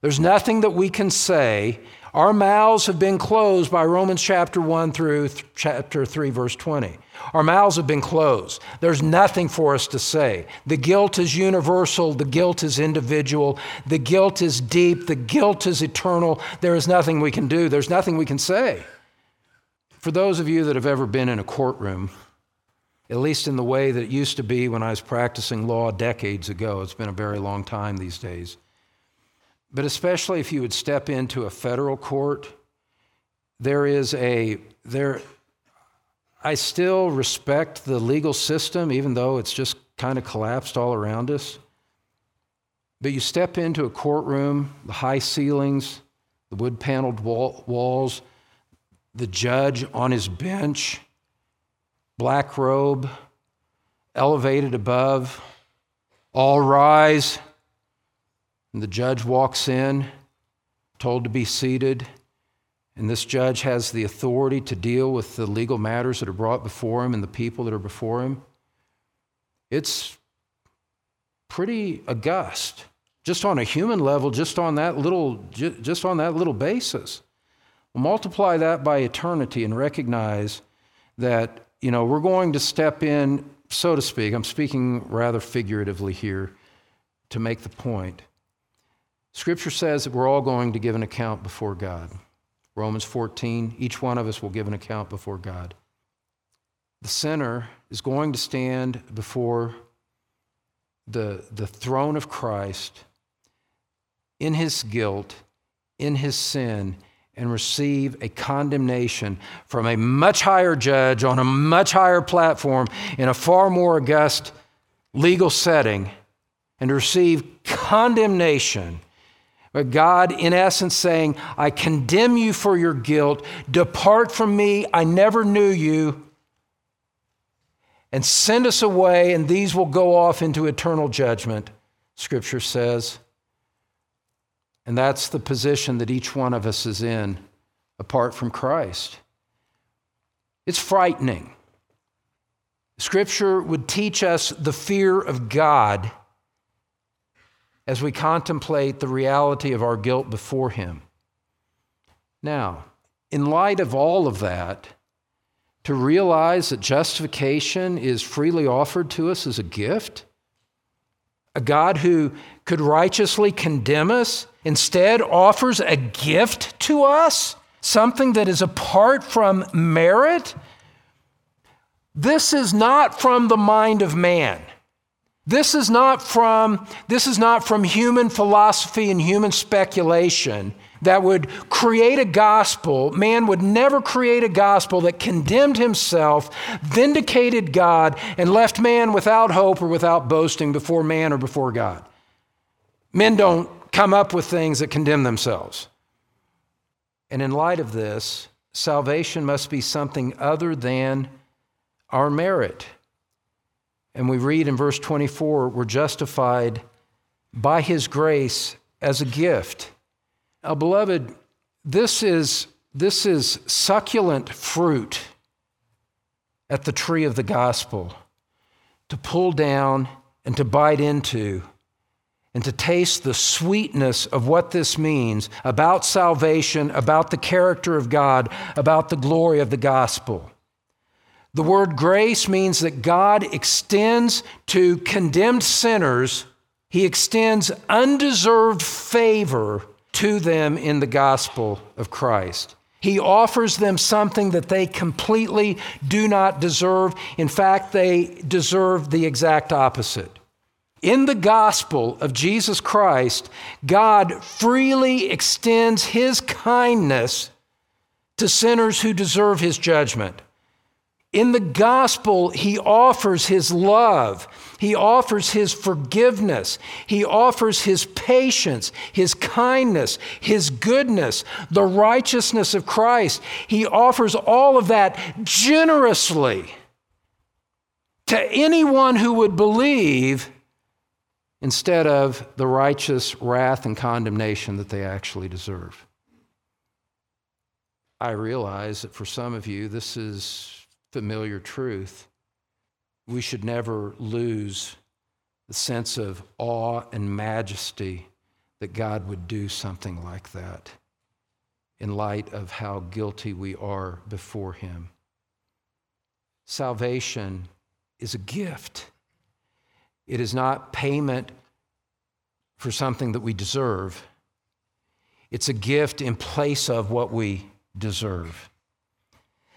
There's nothing that we can say. Our mouths have been closed by Romans chapter 1 through th- chapter 3, verse 20. Our mouths have been closed. There's nothing for us to say. The guilt is universal. The guilt is individual. The guilt is deep. The guilt is eternal. There is nothing we can do. There's nothing we can say. For those of you that have ever been in a courtroom, at least in the way that it used to be when I was practicing law decades ago, it's been a very long time these days. But especially if you would step into a federal court, there is a there I still respect the legal system even though it's just kind of collapsed all around us. But you step into a courtroom, the high ceilings, the wood paneled wall, walls, the judge on his bench, black robe, elevated above, all rise. And the judge walks in, told to be seated. And this judge has the authority to deal with the legal matters that are brought before him and the people that are before him. It's pretty august, just on a human level, just on that little, just on that little basis. Multiply that by eternity and recognize that you know we're going to step in, so to speak. I'm speaking rather figuratively here to make the point. Scripture says that we're all going to give an account before God. Romans 14, each one of us will give an account before God. The sinner is going to stand before the, the throne of Christ in his guilt, in his sin, and receive a condemnation from a much higher judge on a much higher platform in a far more august legal setting, and receive condemnation. But God, in essence, saying, I condemn you for your guilt. Depart from me. I never knew you and send us away, and these will go off into eternal judgment, Scripture says. And that's the position that each one of us is in apart from Christ. It's frightening. Scripture would teach us the fear of God as we contemplate the reality of our guilt before Him. Now, in light of all of that, to realize that justification is freely offered to us as a gift. A God who could righteously condemn us instead offers a gift to us, something that is apart from merit. This is not from the mind of man. This is not from, this is not from human philosophy and human speculation that would create a gospel. Man would never create a gospel that condemned himself, vindicated God, and left man without hope or without boasting before man or before God. Men don't come up with things that condemn themselves. And in light of this, salvation must be something other than our merit. And we read in verse 24, we're justified by his grace as a gift. Now, beloved, this is, this is succulent fruit at the tree of the gospel to pull down and to bite into and to taste the sweetness of what this means about salvation, about the character of God, about the glory of the gospel. The word grace means that God extends to condemned sinners, He extends undeserved favor to them in the gospel of Christ. He offers them something that they completely do not deserve. In fact, they deserve the exact opposite. In the gospel of Jesus Christ, God freely extends his kindness to sinners who deserve his judgment. In the gospel, he offers his love, he offers his forgiveness, he offers his patience, his kindness, his goodness, the righteousness of Christ. He offers all of that generously to anyone who would believe instead of the righteous wrath and condemnation that they actually deserve. I realize that for some of you, this is familiar truth, we should never lose the sense of awe and majesty that God would do something like that in light of how guilty we are before Him. Salvation is a gift, it is not payment for something that we deserve. It's a gift in place of what we deserve.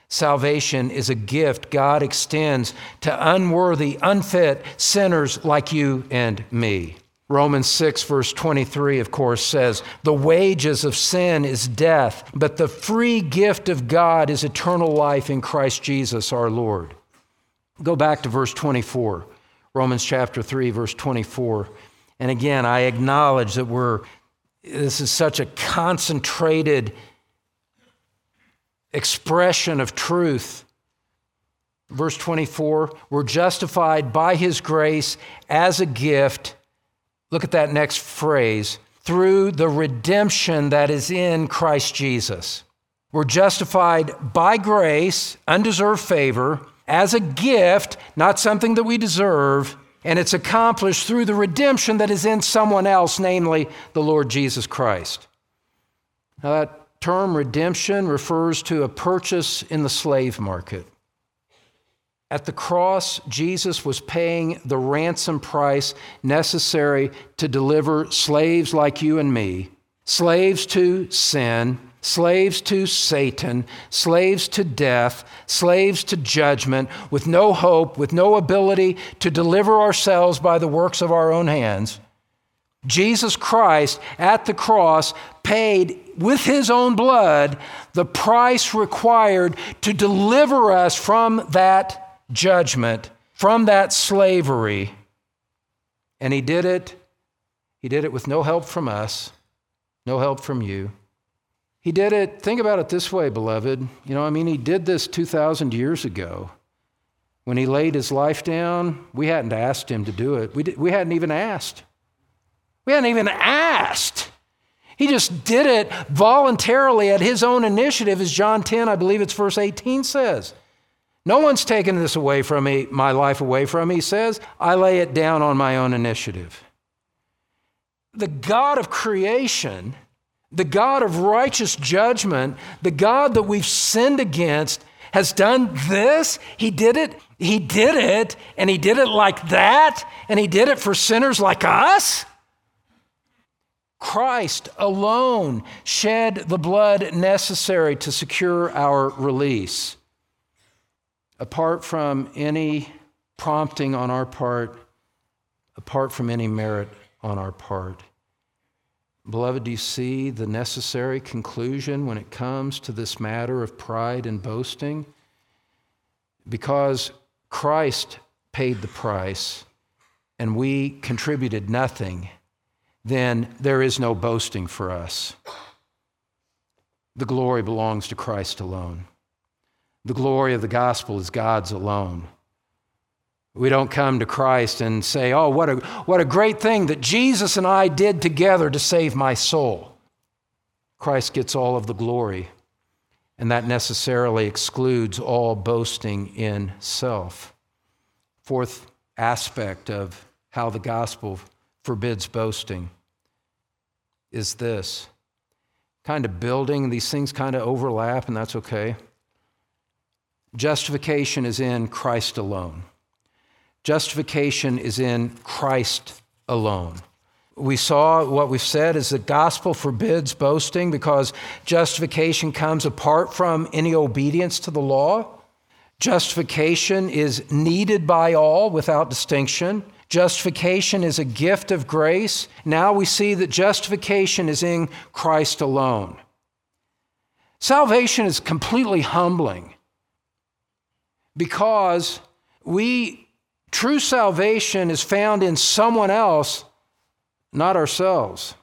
Salvation is a gift God extends to unworthy, unfit sinners like you and me. Romans 6, verse 23, of course, says, The wages of sin is death, but the free gift of God is eternal life in Christ Jesus our Lord. Go back to verse 24, Romans chapter 3, verse 24. And again, I acknowledge that we're, this is such a concentrated expression of truth. Verse 24, we're justified by his grace as a gift. Look at that next phrase through the redemption that is in Christ Jesus. We're justified by grace, undeserved favor, as a gift, not something that we deserve, and it's accomplished through the redemption that is in someone else, namely the Lord Jesus Christ. Now, that term redemption refers to a purchase in the slave market. At the cross, Jesus was paying the ransom price necessary to deliver slaves like you and me, slaves to sin, slaves to Satan, slaves to death, slaves to judgment, with no hope, with no ability to deliver ourselves by the works of our own hands. Jesus Christ at the cross paid with his own blood the price required to deliver us from that judgment, from that slavery. And he did it. He did it with no help from us, no help from you. He did it, think about it this way, beloved. You know, I mean, he did this 2,000 years ago. When he laid his life down, we hadn't asked him to do it. We, did, we hadn't even asked. We hadn't even asked. He just did it voluntarily at his own initiative, as John 10, I believe it's verse 18 says. No one's taken this away from me, my life away from me, he says. I lay it down on my own initiative. The God of creation, the God of righteous judgment, the God that we've sinned against, has done this. He did it. He did it, and he did it like that, and he did it for sinners like us. Christ alone shed the blood necessary to secure our release. Apart from any prompting on our part, apart from any merit on our part. Beloved, do you see the necessary conclusion when it comes to this matter of pride and boasting? Because Christ paid the price and we contributed nothing then there is no boasting for us. The glory belongs to Christ alone. The glory of the gospel is God's alone. We don't come to Christ and say, Oh, what a, what a great thing that Jesus and I did together to save my soul. Christ gets all of the glory, and that necessarily excludes all boasting in self. Fourth aspect of how the gospel forbids boasting is this kind of building, these things kind of overlap, and that's okay. Justification is in Christ alone. Justification is in Christ alone. We saw what we've said is the gospel forbids boasting because justification comes apart from any obedience to the law. Justification is needed by all without distinction. Justification is a gift of grace. Now we see that justification is in Christ alone. Salvation is completely humbling because we true salvation is found in someone else, not ourselves.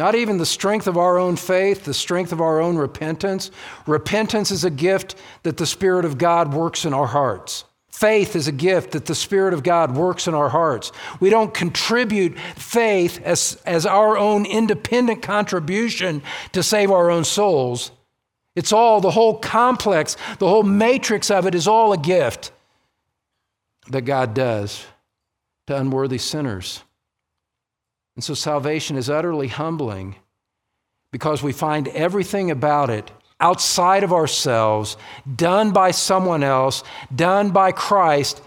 Not even the strength of our own faith, the strength of our own repentance. Repentance is a gift that the Spirit of God works in our hearts. Faith is a gift that the Spirit of God works in our hearts. We don't contribute faith as, as our own independent contribution to save our own souls. It's all, the whole complex, the whole matrix of it is all a gift that God does to unworthy sinners. And so salvation is utterly humbling because we find everything about it outside of ourselves, done by someone else, done by Christ,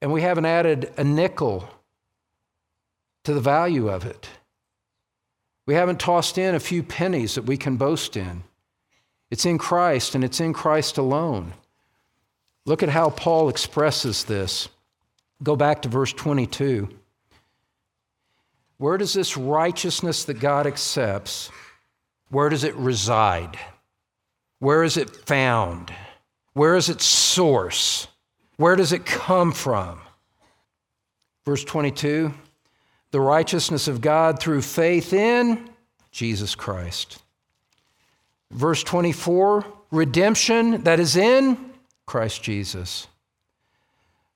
and we haven't added a nickel to the value of it. We haven't tossed in a few pennies that we can boast in. It's in Christ and it's in Christ alone. Look at how Paul expresses this. Go back to verse 22. Where does this righteousness that God accepts, where does it reside? Where is it found? Where is its source? Where does it come from? Verse 22 the righteousness of God through faith in Jesus Christ. Verse 24 redemption that is in Christ Jesus.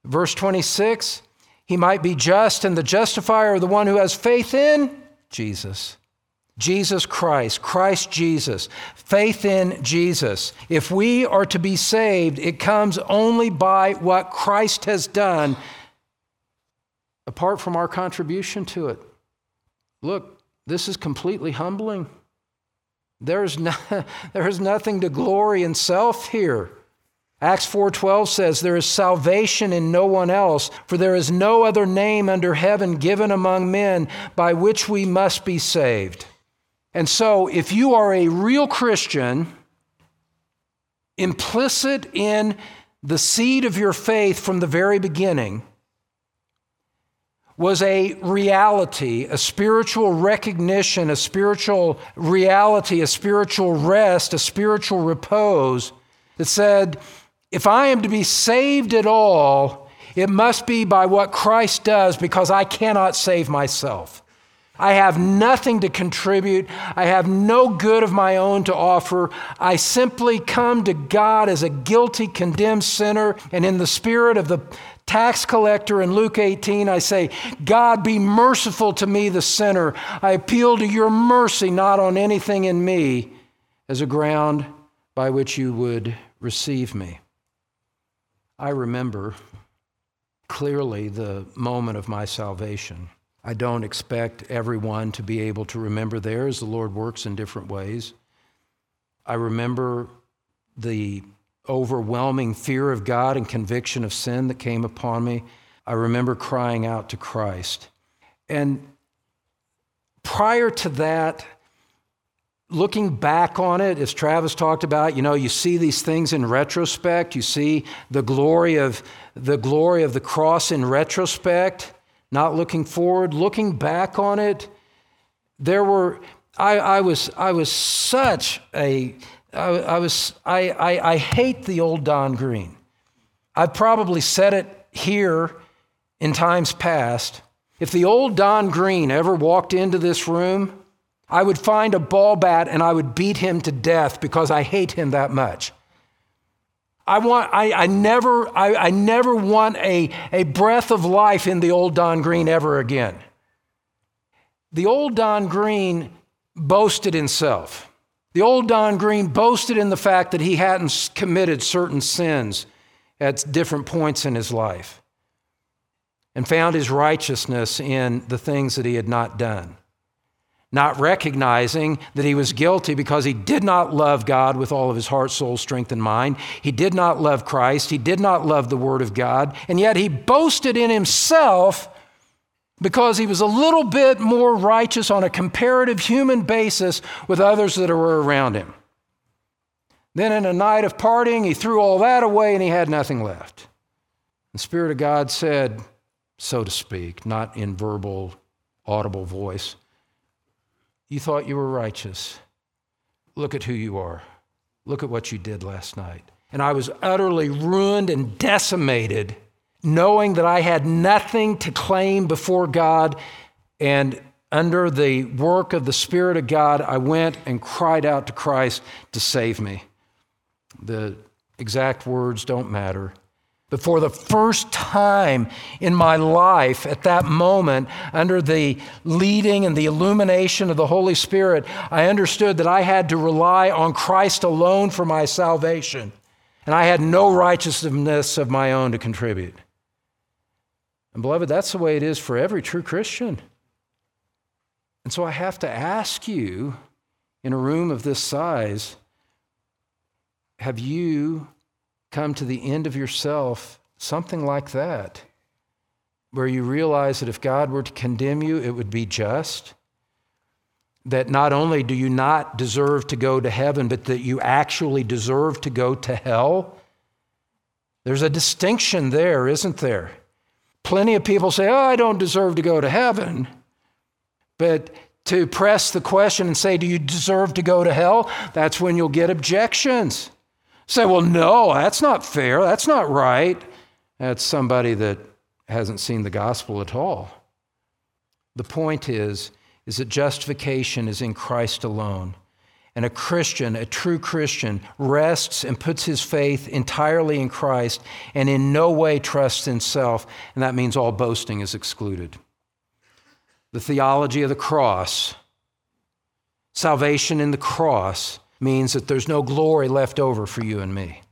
Verse 26 he might be just, and the justifier, of the one who has faith in Jesus. Jesus Christ, Christ Jesus, faith in Jesus. If we are to be saved, it comes only by what Christ has done, apart from our contribution to it. Look, this is completely humbling. There's, no, (laughs) there is nothing to glory in self here. Acts 4:12 says there is salvation in no one else for there is no other name under heaven given among men by which we must be saved. And so, if you are a real Christian, implicit in the seed of your faith from the very beginning was a reality, a spiritual recognition, a spiritual reality, a spiritual rest, a spiritual repose that said, if I am to be saved at all, it must be by what Christ does because I cannot save myself. I have nothing to contribute. I have no good of my own to offer. I simply come to God as a guilty, condemned sinner. And in the spirit of the tax collector in Luke 18, I say, God, be merciful to me, the sinner. I appeal to your mercy, not on anything in me, as a ground by which you would receive me. I remember clearly the moment of my salvation. I don't expect everyone to be able to remember theirs. The Lord works in different ways. I remember the overwhelming fear of God and conviction of sin that came upon me. I remember crying out to Christ. And prior to that, looking back on it, as Travis talked about, you know, you see these things in retrospect. You see the glory of the glory of the cross in retrospect not looking forward, looking back on it. There were, I, I was, I was such a, I, I was, I, I, I hate the old Don Green. I've probably said it here in times past. If the old Don Green ever walked into this room, I would find a ball bat and I would beat him to death because I hate him that much. I, want, I, I, never, I, I never want a, a breath of life in the old Don Green ever again. The old Don Green boasted in self. The old Don Green boasted in the fact that he hadn't committed certain sins at different points in his life and found his righteousness in the things that he had not done not recognizing that he was guilty because he did not love God with all of his heart, soul, strength, and mind. He did not love Christ. He did not love the Word of God. And yet he boasted in himself because he was a little bit more righteous on a comparative human basis with others that were around him. Then, in a night of partying, he threw all that away and he had nothing left. The Spirit of God said, so to speak, not in verbal, audible voice, you thought you were righteous. Look at who you are. Look at what you did last night. And I was utterly ruined and decimated, knowing that I had nothing to claim before God. And under the work of the Spirit of God, I went and cried out to Christ to save me. The exact words don't matter. But for the first time in my life, at that moment, under the leading and the illumination of the Holy Spirit, I understood that I had to rely on Christ alone for my salvation. And I had no righteousness of my own to contribute. And, beloved, that's the way it is for every true Christian. And so I have to ask you in a room of this size have you come to the end of yourself, something like that, where you realize that if God were to condemn you, it would be just, that not only do you not deserve to go to heaven, but that you actually deserve to go to hell? There's a distinction there, isn't there? Plenty of people say, Oh, I don't deserve to go to heaven. But to press the question and say, Do you deserve to go to hell? That's when you'll get objections. Say, Well, no, that's not fair. That's not right. That's somebody that hasn't seen the gospel at all. The point is, is that justification is in Christ alone. And a Christian, a true Christian, rests and puts his faith entirely in Christ and in no way trusts in self, and that means all boasting is excluded. The theology of the cross, salvation in the cross, means that there's no glory left over for you and me.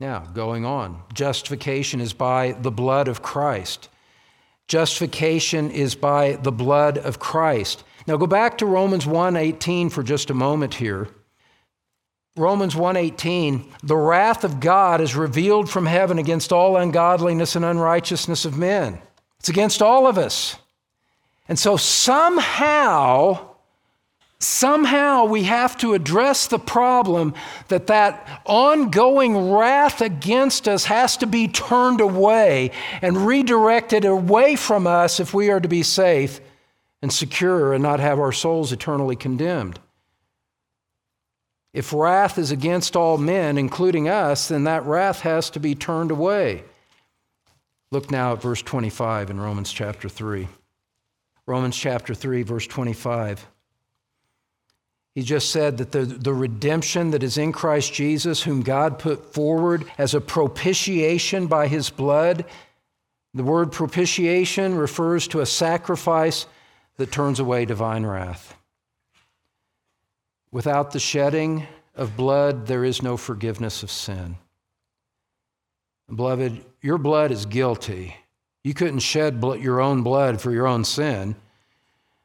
Now, going on, justification is by the blood of Christ. Justification is by the blood of Christ. Now go back to Romans 1:18 for just a moment here. Romans 1:18, the wrath of God is revealed from heaven against all ungodliness and unrighteousness of men. It's against all of us. And so somehow somehow we have to address the problem that that ongoing wrath against us has to be turned away and redirected away from us if we are to be safe and secure and not have our souls eternally condemned. If wrath is against all men, including us, then that wrath has to be turned away. Look now at verse 25 in Romans chapter 3. Romans chapter 3, verse 25. He just said that the, the redemption that is in Christ Jesus, whom God put forward as a propitiation by his blood, the word propitiation refers to a sacrifice that turns away divine wrath. Without the shedding of blood, there is no forgiveness of sin. Beloved, your blood is guilty. You couldn't shed your own blood for your own sin.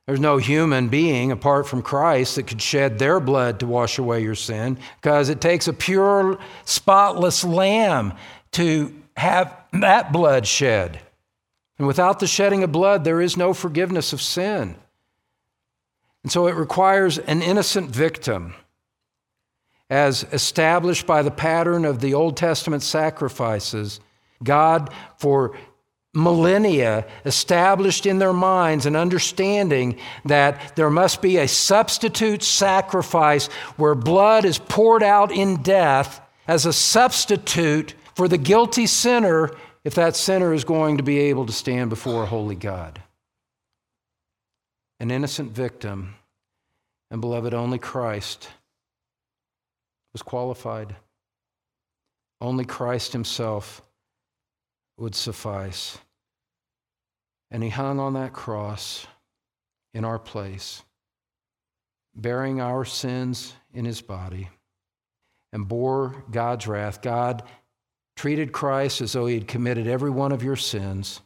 There's no human being apart from Christ that could shed their blood to wash away your sin because it takes a pure, spotless lamb to have that blood shed. And without the shedding of blood, there is no forgiveness of sin. And so it requires an innocent victim, as established by the pattern of the Old Testament sacrifices. God, for millennia established in their minds an understanding that there must be a substitute sacrifice where blood is poured out in death as a substitute for the guilty sinner if that sinner is going to be able to stand before a holy God. An innocent victim, and beloved, only Christ was qualified. Only Christ Himself would suffice. And he hung on that cross in our place, bearing our sins in his body, and bore God's wrath. God treated Christ as though he had committed every one of your sins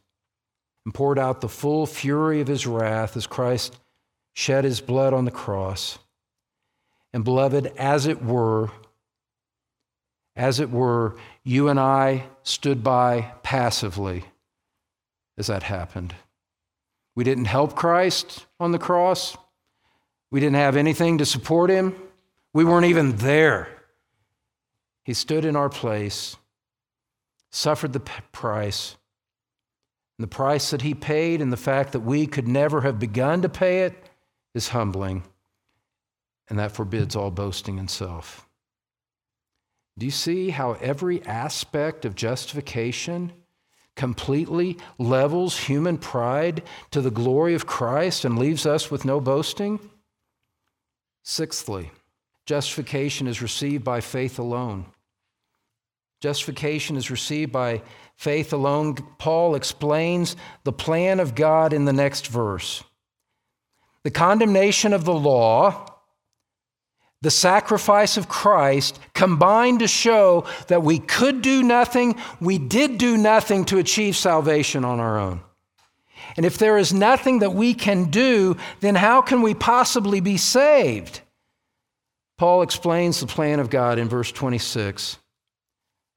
and poured out the full fury of his wrath as Christ shed his blood on the cross. And beloved, as it were, as it were, you and I stood by passively as that happened. We didn't help Christ on the cross. We didn't have anything to support him. We weren't even there. He stood in our place, suffered the price. And the price that he paid and the fact that we could never have begun to pay it is humbling. And that forbids all boasting in self. Do you see how every aspect of justification completely levels human pride to the glory of Christ and leaves us with no boasting? Sixthly, justification is received by faith alone. Justification is received by faith alone. Paul explains the plan of God in the next verse. The condemnation of the law the sacrifice of Christ combined to show that we could do nothing, we did do nothing to achieve salvation on our own. And if there is nothing that we can do, then how can we possibly be saved? Paul explains the plan of God in verse 26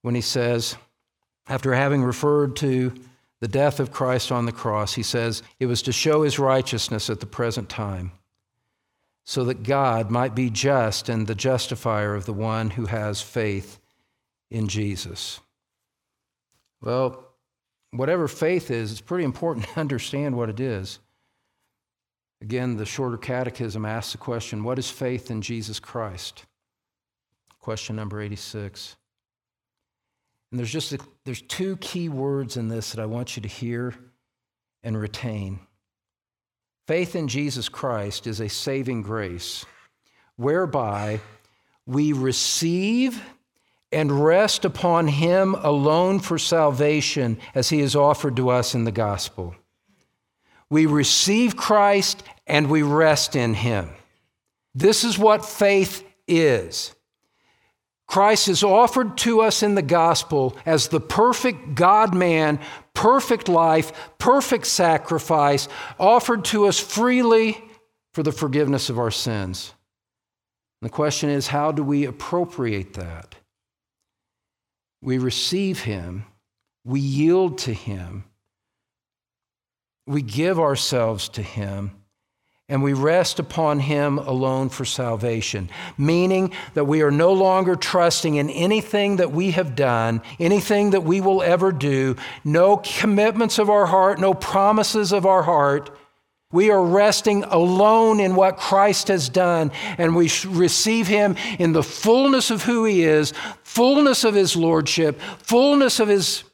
when he says, after having referred to the death of Christ on the cross, he says, It was to show his righteousness at the present time so that God might be just and the justifier of the one who has faith in Jesus. Well, whatever faith is, it's pretty important (laughs) to understand what it is. Again, the shorter catechism asks the question what is faith in Jesus Christ? Question number 86. And there's just a, there's two key words in this that I want you to hear and retain. Faith in Jesus Christ is a saving grace whereby we receive and rest upon Him alone for salvation as He is offered to us in the gospel. We receive Christ and we rest in Him. This is what faith is. Christ is offered to us in the gospel as the perfect God man, perfect life, perfect sacrifice, offered to us freely for the forgiveness of our sins. And the question is how do we appropriate that? We receive Him, we yield to Him, we give ourselves to Him and we rest upon Him alone for salvation, meaning that we are no longer trusting in anything that we have done, anything that we will ever do, no commitments of our heart, no promises of our heart. We are resting alone in what Christ has done, and we receive Him in the fullness of who He is, fullness of His Lordship, fullness of His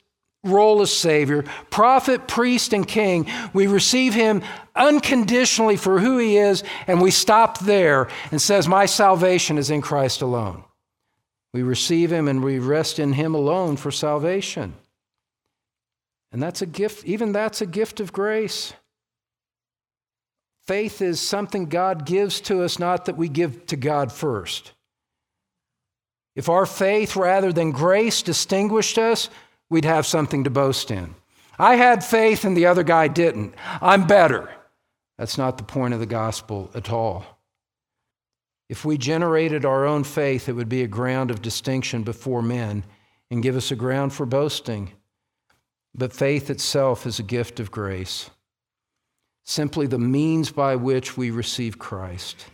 role as Savior, prophet, priest, and king. We receive him unconditionally for who he is, and we stop there and says, My salvation is in Christ alone. We receive him and we rest in him alone for salvation. And that's a gift, even that's a gift of grace. Faith is something God gives to us, not that we give to God first. If our faith rather than grace distinguished us, we'd have something to boast in. I had faith and the other guy didn't. I'm better. That's not the point of the gospel at all. If we generated our own faith, it would be a ground of distinction before men and give us a ground for boasting. But faith itself is a gift of grace, simply the means by which we receive Christ,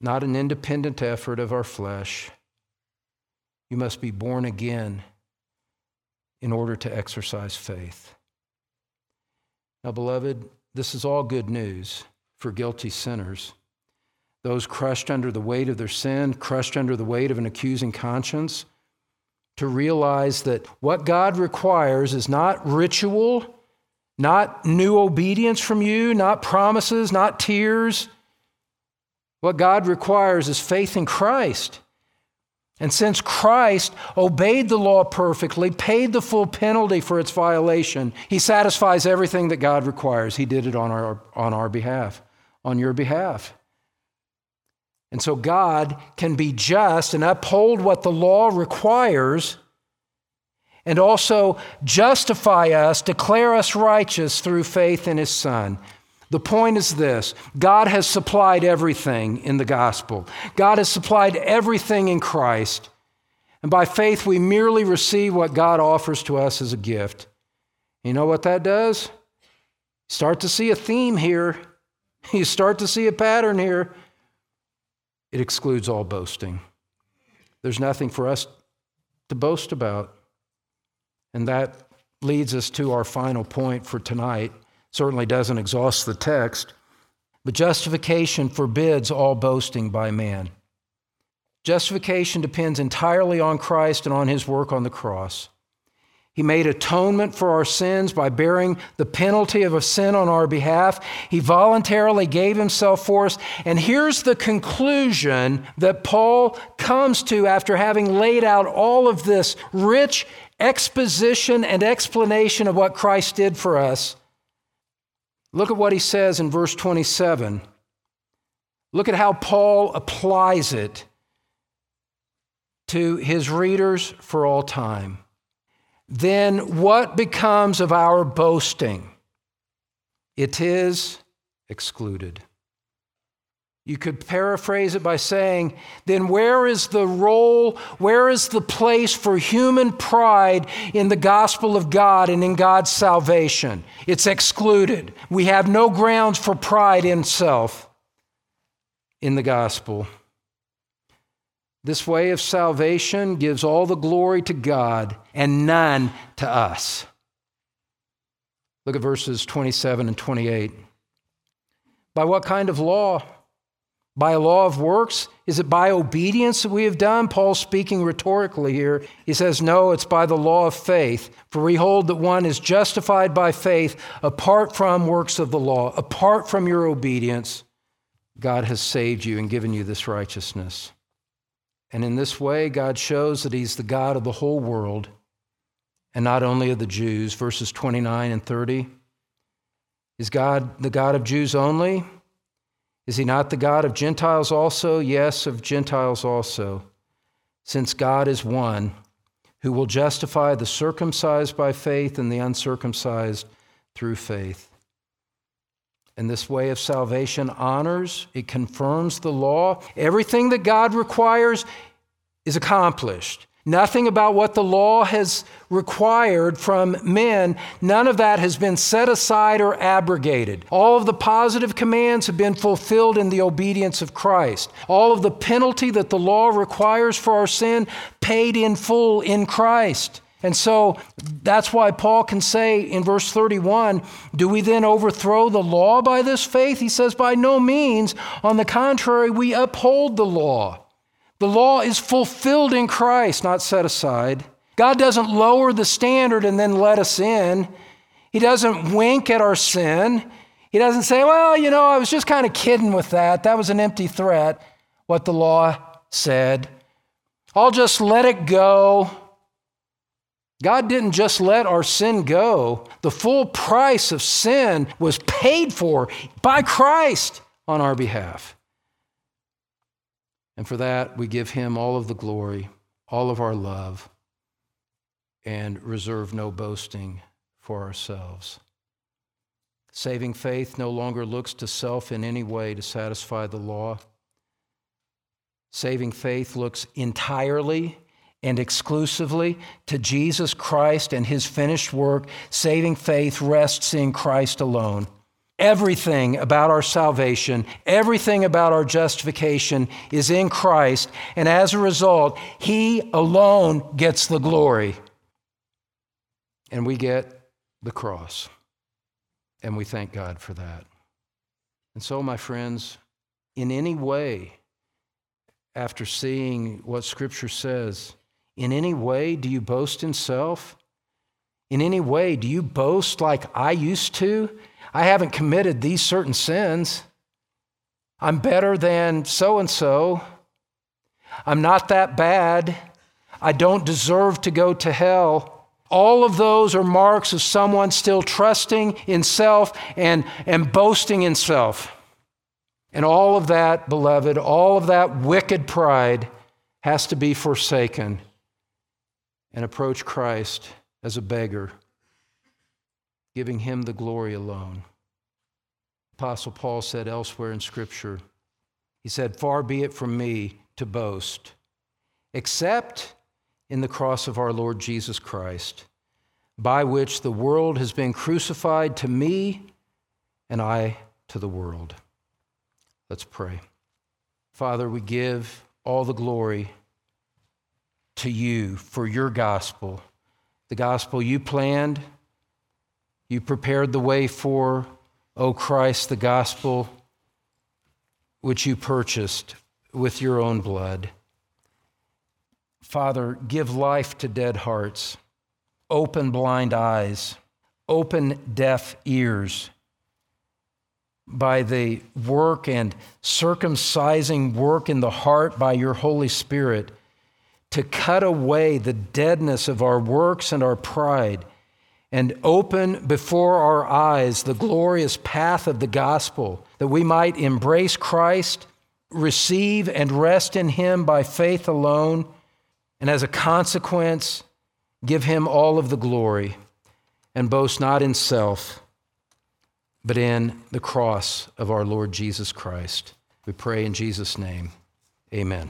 not an independent effort of our flesh. You must be born again in order to exercise faith. Now, beloved, this is all good news for guilty sinners. Those crushed under the weight of their sin, crushed under the weight of an accusing conscience, to realize that what God requires is not ritual, not new obedience from you, not promises, not tears. What God requires is faith in Christ. And since Christ obeyed the law perfectly, paid the full penalty for its violation, he satisfies everything that God requires. He did it on our, on our behalf, on your behalf. And so God can be just and uphold what the law requires and also justify us, declare us righteous through faith in his Son. The point is this God has supplied everything in the gospel, God has supplied everything in Christ. And by faith, we merely receive what God offers to us as a gift. You know what that does? Start to see a theme here. (laughs) You start to see a pattern here. It excludes all boasting. There's nothing for us to boast about. And that leads us to our final point for tonight certainly doesn't exhaust the text, but justification forbids all boasting by man. Justification depends entirely on Christ and on his work on the cross. He made atonement for our sins by bearing the penalty of a sin on our behalf. He voluntarily gave himself for us. And here's the conclusion that Paul comes to after having laid out all of this rich exposition and explanation of what Christ did for us. Look at what he says in verse 27. Look at how Paul applies it to his readers for all time. Then what becomes of our boasting? It is excluded. You could paraphrase it by saying, then where is the role, where is the place for human pride in the gospel of God and in God's salvation? It's excluded. We have no grounds for pride in self. in the gospel. This way of salvation gives all the glory to God and none to us. Look at verses 27 and 28. By what kind of law? By law of works? Is it by obedience that we have done? Paul's speaking rhetorically here. He says, No, it's by the law of faith. For we hold that one is justified by faith apart from works of the law, apart from your obedience. God has saved you and given you this righteousness. And in this way, God shows that He's the God of the whole world and not only of the Jews. Verses 29 and 30. Is God the God of Jews only? Is He not the God of Gentiles also? Yes, of Gentiles also. Since God is one who will justify the circumcised by faith and the uncircumcised through faith. And this way of salvation honors, it confirms the law. Everything that God requires is accomplished. Nothing about what the law has required from men, none of that has been set aside or abrogated. All of the positive commands have been fulfilled in the obedience of Christ. All of the penalty that the law requires for our sin paid in full in Christ. And so that's why Paul can say in verse 31 Do we then overthrow the law by this faith? He says, By no means. On the contrary, we uphold the law. The law is fulfilled in Christ, not set aside. God doesn't lower the standard and then let us in. He doesn't wink at our sin. He doesn't say, Well, you know, I was just kind of kidding with that. That was an empty threat, what the law said. I'll just let it go. God didn't just let our sin go. The full price of sin was paid for by Christ on our behalf. And for that, we give him all of the glory, all of our love, and reserve no boasting for ourselves. Saving faith no longer looks to self in any way to satisfy the law. Saving faith looks entirely and exclusively to Jesus Christ and his finished work. Saving faith rests in Christ alone. Everything about our salvation, everything about our justification is in Christ, and as a result, He alone gets the glory. And we get the cross. And we thank God for that. And so, my friends, in any way, after seeing what Scripture says, in any way, do you boast in self? In any way, do you boast like I used to? I haven't committed these certain sins. I'm better than so and so. I'm not that bad. I don't deserve to go to hell. All of those are marks of someone still trusting in self and, and boasting in self. And all of that, beloved, all of that wicked pride has to be forsaken and approach Christ as a beggar, giving him the glory alone. Apostle Paul said elsewhere in Scripture, he said, Far be it from me to boast, except in the cross of our Lord Jesus Christ, by which the world has been crucified to me and I to the world. Let's pray. Father, we give all the glory to you for your gospel, the gospel you planned, you prepared the way for, O Christ, the gospel which you purchased with your own blood. Father, give life to dead hearts, open blind eyes, open deaf ears. By the work and circumcising work in the heart by your Holy Spirit to cut away the deadness of our works and our pride and open before our eyes the glorious path of the gospel, that we might embrace Christ, receive and rest in Him by faith alone, and as a consequence, give Him all of the glory and boast not in self, but in the cross of our Lord Jesus Christ. We pray in Jesus' name. Amen.